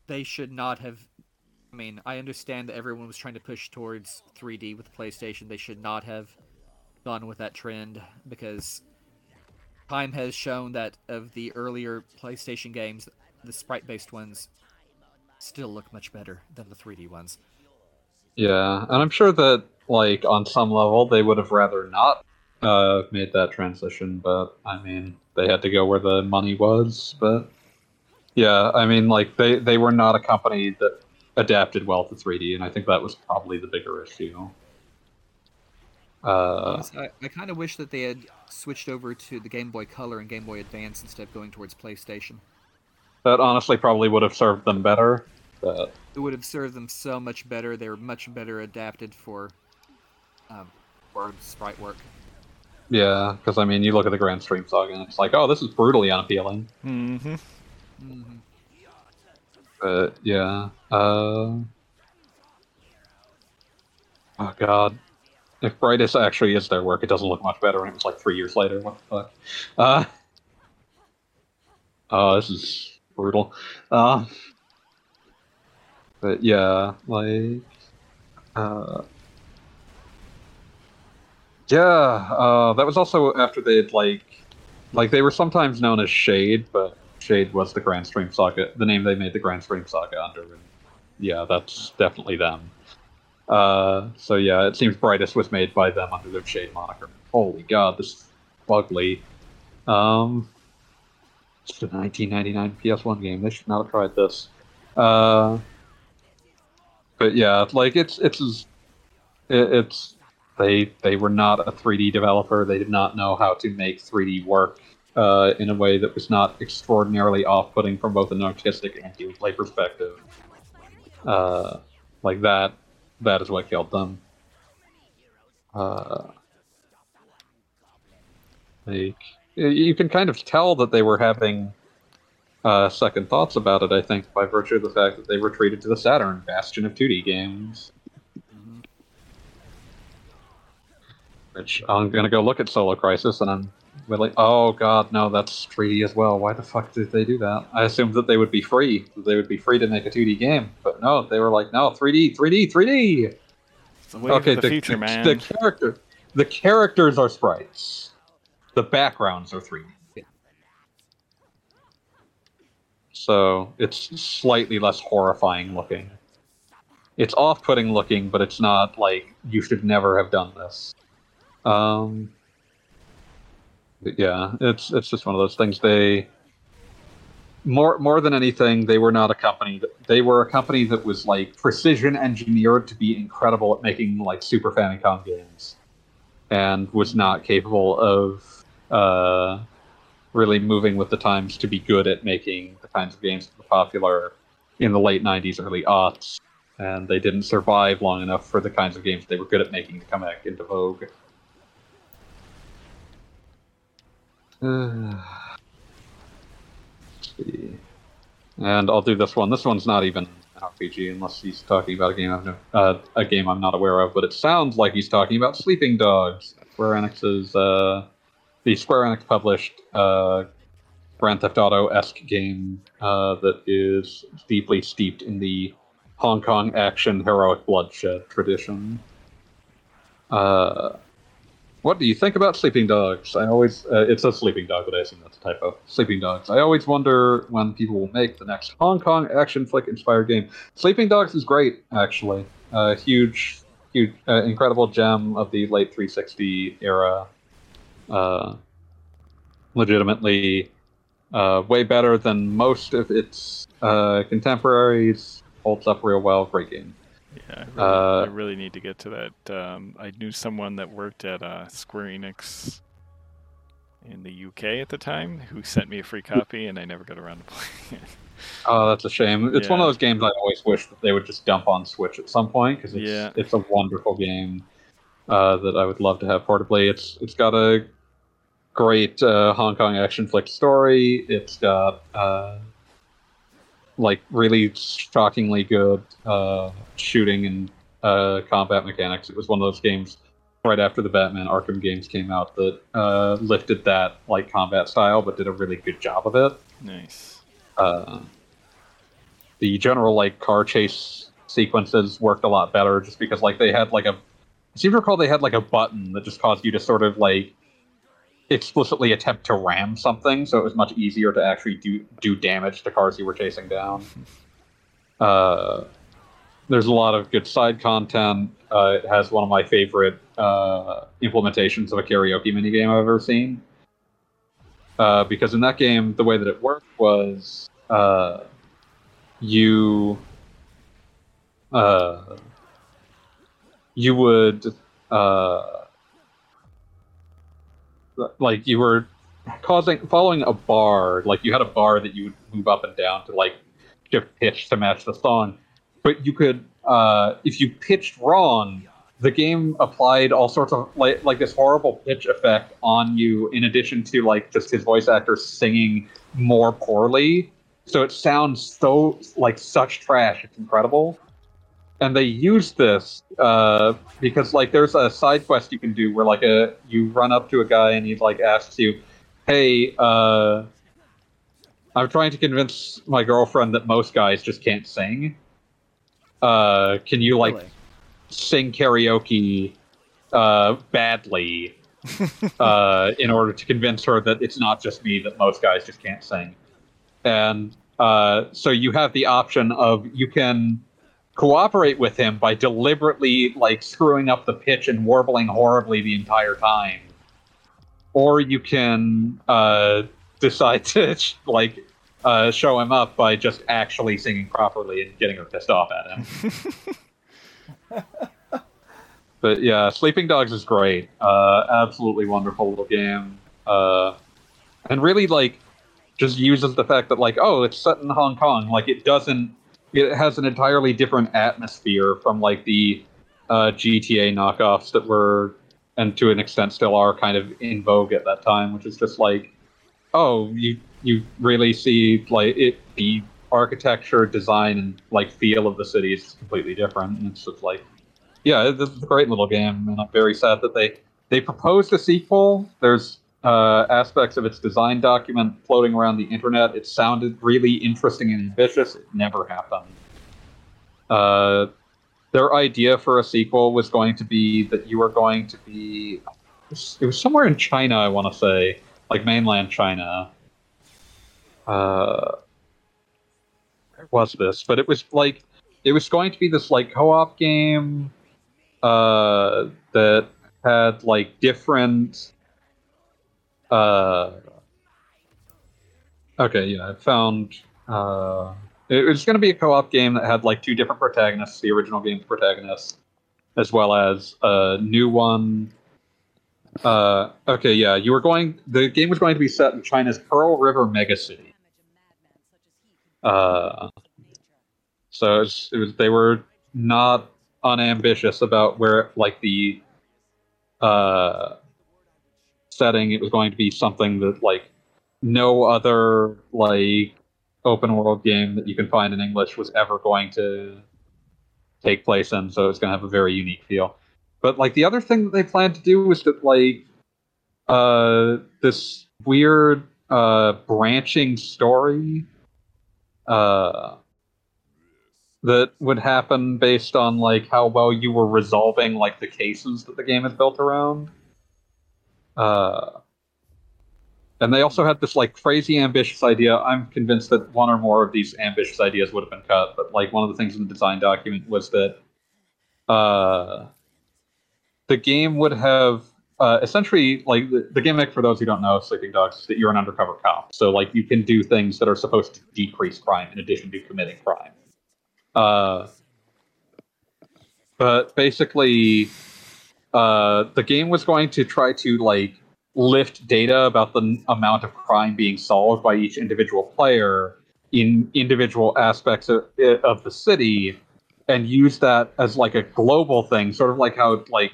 they should not have. I mean, I understand that everyone was trying to push towards 3D with PlayStation. They should not have gone with that trend because time has shown that of the earlier PlayStation games, the sprite-based ones still look much better than the 3D ones.
yeah, and I'm sure that like on some level they would have rather not uh, made that transition, but I mean they had to go where the money was. But yeah, I mean like they they were not a company that adapted well to 3D, and I think that was probably the bigger issue. Uh,
I, I kind of wish that they had switched over to the Game Boy Color and Game Boy Advance instead of going towards PlayStation.
that honestly probably would have served them better. But
It would have served them so much better. They were much better adapted for um, sprite work.
Yeah, because I mean, you look at the Granstream Saga, and it's like, oh, this is brutally unappealing.
Mm-hmm.
mm-hmm.
But yeah. Uh... Oh god. If Brightis actually is their work, it doesn't look much better, and it was like three years later. What the fuck? Uh. Oh, this is brutal. Uh. But yeah, like. Uh. Yeah, uh, that was also after they'd like, like they were sometimes known as Shade, but Shade was the Granstream Saga, the name they made the Granstream Saga under. And yeah, that's definitely them. Uh, so yeah, it seems Brightis was made by them under their Shade moniker. Holy god, this is ugly. Um, it's a 1999 PS1 game. They should not have tried this. Uh, but yeah, like it's it's it's they they were not a 3D developer. They did not know how to make 3D work uh, in a way that was not extraordinarily off-putting from both an artistic and gameplay perspective. Uh, like that, that is what killed them. Uh, like you can kind of tell that they were having uh, second thoughts about it. I think by virtue of the fact that they retreated to the Saturn, bastion of 2D games. Which I'm gonna go look at Solo Crisis, and I'm really, oh god, no, that's 3D as well. Why the fuck did they do that? I assumed that they would be free, they would be free to make a 2D game, but no, they were like, no, 3D, 3D, 3D.
It's the way of the, future,
the,
man.
the character, the characters are sprites. The backgrounds are 3D. So it's slightly less horrifying looking. It's off-putting looking, but it's not like you should never have done this. Um, yeah, it's it's just one of those things. They more more than anything, they were not a company. That, they were a company that was like precision engineered to be incredible at making like Super Famicom games, and was not capable of uh, really moving with the times to be good at making the kinds of games that were popular in the late '90s, early aughts. And they didn't survive long enough for the kinds of games they were good at making to come back into vogue. Uh, let's And I'll do this one. This one's not even an RPG unless he's talking about a game I've no, uh, a game I'm not aware of, but it sounds like he's talking about Sleeping Dogs. Square Enix's uh, the Square Enix published uh, Grand Theft Auto esque game uh, that is deeply steeped in the Hong Kong action heroic bloodshed tradition. Uh, what do you think about Sleeping Dogs? I always uh, it says Sleeping Dog, but I assume that's a typo. Sleeping Dogs. I always wonder when people will make the next Hong Kong action flick inspired game. Sleeping Dogs is great, actually. A huge, huge, uh, incredible gem of the late 360 era. Uh, legitimately, uh, way better than most of its uh, contemporaries. Holds up real well. Great game.
Yeah, I really,
Uh,
I really need to get to that. Um, I knew someone that worked at uh, Square Enix in the UK at the time who sent me a free copy, and I never got around to playing it.
Oh, that's a shame. It's one of those games I always wish that they would just dump on Switch at some point because it's
Yeah.
it's a wonderful game uh, that I would love to have portably. It's it's got a great uh, Hong Kong action flick story. It's got uh, like really shockingly good uh, shooting and uh, combat mechanics. It was one of those games right after the Batman Arkham games came out that uh, lifted that like combat style, but did a really good job of it
nice.
uh, the general like car chase sequences worked a lot better just because like they had like a I seem to recall they had like a button that just caused you to sort of like explicitly attempt to ram something, so it was much easier to actually do do damage to cars you were chasing down. Uh, there's a lot of good side content. Uh, it has one of my favorite uh, implementations of a karaoke minigame I've ever seen. Uh, because in that game, the way that it worked was uh, you uh, you would uh, like you were causing following a bar, like you had a bar that you would move up and down to like shift pitch to match the song, but you could uh, if you pitched wrong, the game applied all sorts of like like this horrible pitch effect on you in addition to like just his voice actor singing more poorly. So it sounds so like such trash. It's incredible and they use this uh, because like there's a side quest you can do where like a you run up to a guy and he like asks you hey uh, i'm trying to convince my girlfriend that most guys just can't sing uh, can you like
Really?
sing karaoke uh, badly uh, in order to convince her that it's not just me that most guys just can't sing. And uh, so you have the option of you can cooperate with him by deliberately like screwing up the pitch and warbling horribly the entire time, or you can uh, decide to like uh, show him up by just actually singing properly and getting her pissed off at him. But yeah, Sleeping Dogs is great. Uh, absolutely wonderful little game. Uh, and really, like, just uses the fact that, like, oh, it's set in Hong Kong. Like, it doesn't. It has an entirely different atmosphere from, like, the uh, GTA knockoffs that were, and to an extent still are, kind of in vogue at that time, which is just like, oh, you you really see, like, it the architecture, design, and, like, feel of the city is completely different. And it's just like, yeah, this is a great little game, and I'm very sad that they they proposed a sequel. There's uh, aspects of its design document floating around the internet. It sounded really interesting and ambitious. It never happened. Uh, their idea for a sequel was going to be that you were going to be. It was somewhere in China, I want to say, like mainland China. Uh, was this? But it was like it was going to be this like co-op game uh, that had like different. Uh, okay, yeah, I found. Uh, it was going to be a co-op game that had like two different protagonists, the original game's protagonists, as well as a new one. Uh, okay, yeah, you were going. The game was going to be set in China's Pearl River megacity. Uh, so it was, it was they were not unambitious about where like the uh setting it was going to be something that like no other like open world game that you can find in english was ever going to take place in so it's going to have a very unique feel but like the other thing that they planned to do was that like uh this weird uh branching story uh that would happen based on like how well you were resolving like the cases that the game is built around. Uh, and they also had this like crazy ambitious idea. I'm convinced that one or more of these ambitious ideas would have been cut, but like one of the things in the design document was that uh, the game would have uh, essentially like the, the gimmick for those who don't know Sleeping Dogs is that you're an undercover cop. So like you can do things that are supposed to decrease crime in addition to committing crime. Uh, but basically, uh, the game was going to try to like lift data about the amount of crime being solved by each individual player in individual aspects of, of the city, and use that as like a global thing, sort of like how like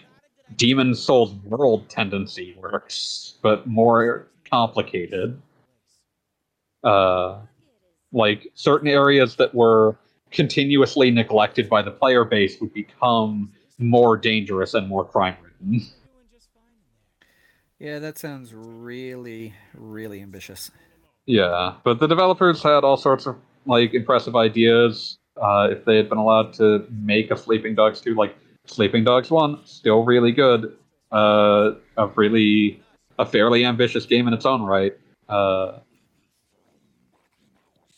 Demon's Souls World tendency works, but more complicated. Uh, like certain areas that were continuously neglected by the player base would become more dangerous and more crime ridden.
Yeah, that sounds really, really ambitious.
Yeah, but the developers had all sorts of like impressive ideas. Uh, if they had been allowed to make a Sleeping Dogs 2, like Sleeping Dogs 1, still really good. Uh, a really a fairly ambitious game in its own right. Uh,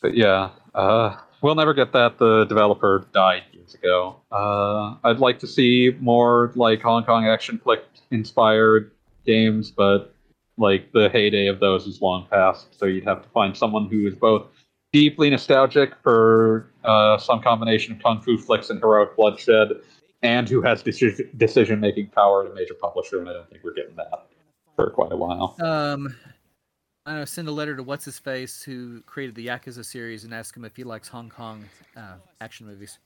but yeah, uh, we'll never get that. The developer died years ago. Uh, I'd like to see more like Hong Kong action flick inspired games, but like the heyday of those is long past. So you'd have to find someone who is both deeply nostalgic for uh, some combination of kung fu flicks and heroic bloodshed, and who has decision making power at a major publisher. And I don't think we're getting that. for quite a while.
Um, I know. Send a letter to what's his face who created the Yakuza series and ask him if he likes Hong Kong uh, action movies.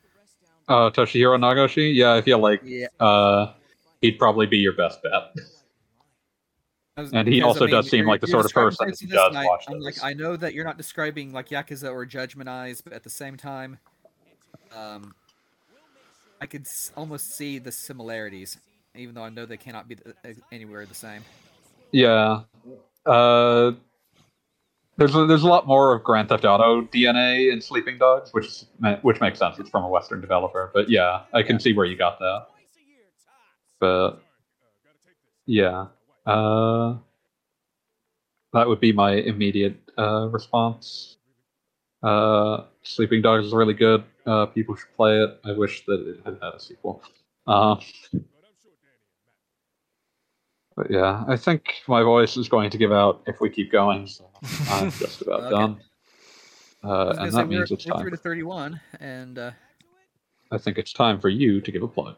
Uh, Toshihiro Nagoshi, yeah, I feel like
Yeah,
uh, he'd probably be your best bet. And he also does seem like the sort of person who does watch
I'm like. I know that you're not describing like Yakuza or Judgment Eyes, but at the same time, um, I could s- almost see the similarities, even though I know they cannot be the, uh, anywhere the same.
Yeah. Uh, there's a, there's a lot more of Grand Theft Auto DNA in Sleeping Dogs, which which makes sense. It's from a Western developer, but yeah, I can see where you got that. But yeah, uh, that would be my immediate uh, response. Uh, Sleeping Dogs is really good. Uh, people should play it. I wish that it had had a sequel. But yeah, I think my voice is going to give out if we keep going. So I'm just about
Okay.
done. Uh, and that means it's time.
through to 31, and uh,
I think it's time for you to give a plug.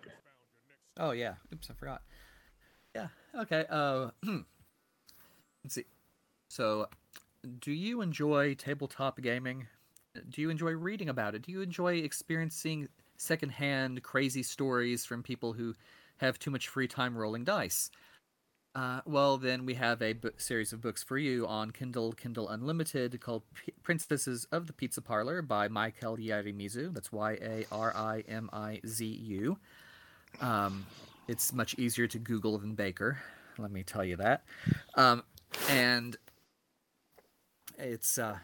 oh yeah, oops, I forgot. Yeah, okay. Uh, let's see. So, do you enjoy tabletop gaming? Do you enjoy reading about it? Do you enjoy experiencing secondhand crazy stories from people who have too much free time rolling dice? Uh, well, then we have a series of books for you on Kindle, Kindle Unlimited, called P- Princesses of the Pizza Parlor by Michael Yarimizu. That's Y A R I M I Z U. Um, it's much easier to Google than Baker. Let me tell you that. Um, and it's uh,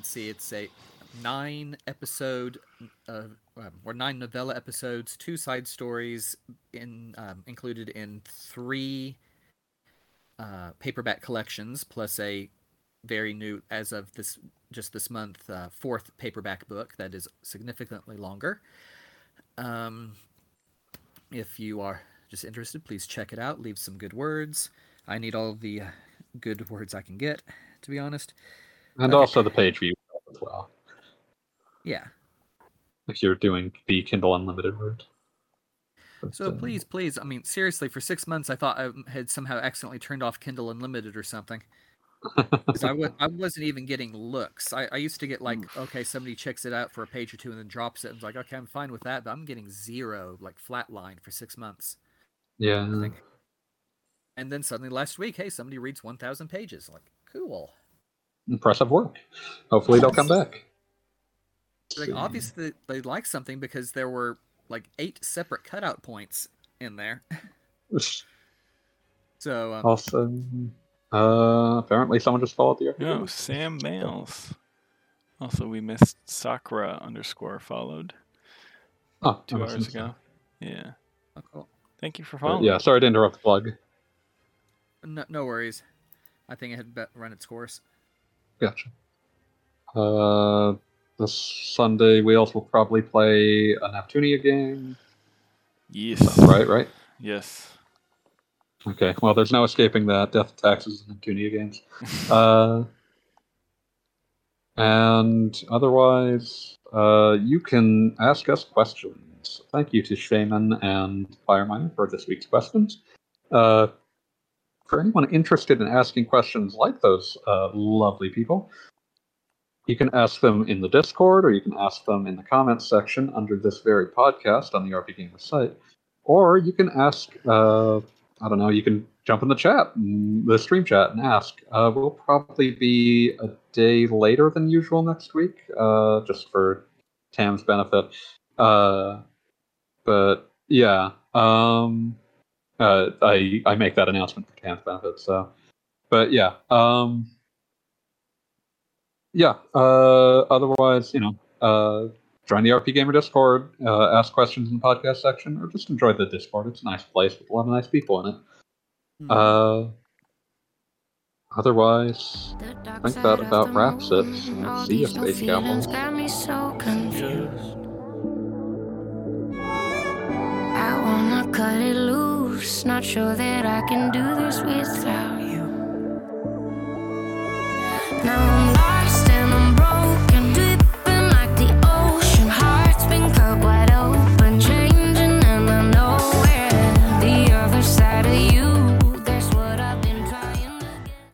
see, it's a nine episode uh, um, or nine novella episodes, two side stories in um, included in three uh, paperback collections, plus a very new, as of this just this month, uh, fourth paperback book that is significantly longer. Um, if you are just interested, please check it out. Leave some good words. I need all the uh, good words I can get, to be honest.
And
Okay.
also the page view as well,
Yeah.
if you're doing the Kindle Unlimited route. But,
So
uh,
please, please, I mean, seriously, for six months, I thought I had somehow accidentally turned off Kindle Unlimited or something. I w- I wasn't even getting looks. I, I used to get like, okay, somebody checks it out for a page or two and then drops it. And like, okay, I'm fine with that, but I'm getting zero, like flatline for six months.
yeah.
And then suddenly last week, hey, somebody reads 1,000 pages. Like, cool.
Impressive work. Hopefully they'll come back.
Like, obviously they like something because there were like eight separate cutout points in there. So um,
Also, uh, apparently someone just followed the RPG.
No, Sam Mails. Also, we missed Sakura underscore followed
Oh,
two
I
hours
must have
ago. Yeah.
oh, cool.
Thank you for
missed that.
following.
yeah, sorry to interrupt the plug.
No, no worries. I think it had run its course.
Gotcha. Uh, this Sunday we also will probably play a Neptunia game.
Yes.
Right, right.
Yes.
Okay. Well, there's no escaping that. Death Taxes and Neptunia games. Uh, and otherwise, uh, you can ask us questions. Thank you to Shaman and Fireminer for this week's questions. Uh, for anyone interested in asking questions like those uh, lovely people, you can ask them in the Discord or you can ask them in the comments section under this very podcast on the RPGamer site. Or you can ask, uh, I don't know, you can jump in the chat, mm, the stream chat, and ask. Uh, we'll probably be a day later than usual next week, uh, just for Tam's benefit. Uh, but yeah, um, uh, I I make that announcement for Tam's benefit. So, but yeah, um, yeah. Uh, otherwise, you know, uh, join the RPGamer Discord, uh, ask questions in the podcast section, or just enjoy the Discord. It's a nice place with a lot of nice people in it. Mm. otherwise,
I
think that about wraps it. See you, space
camels. Cut it loose. Not sure that I can do this without you. Now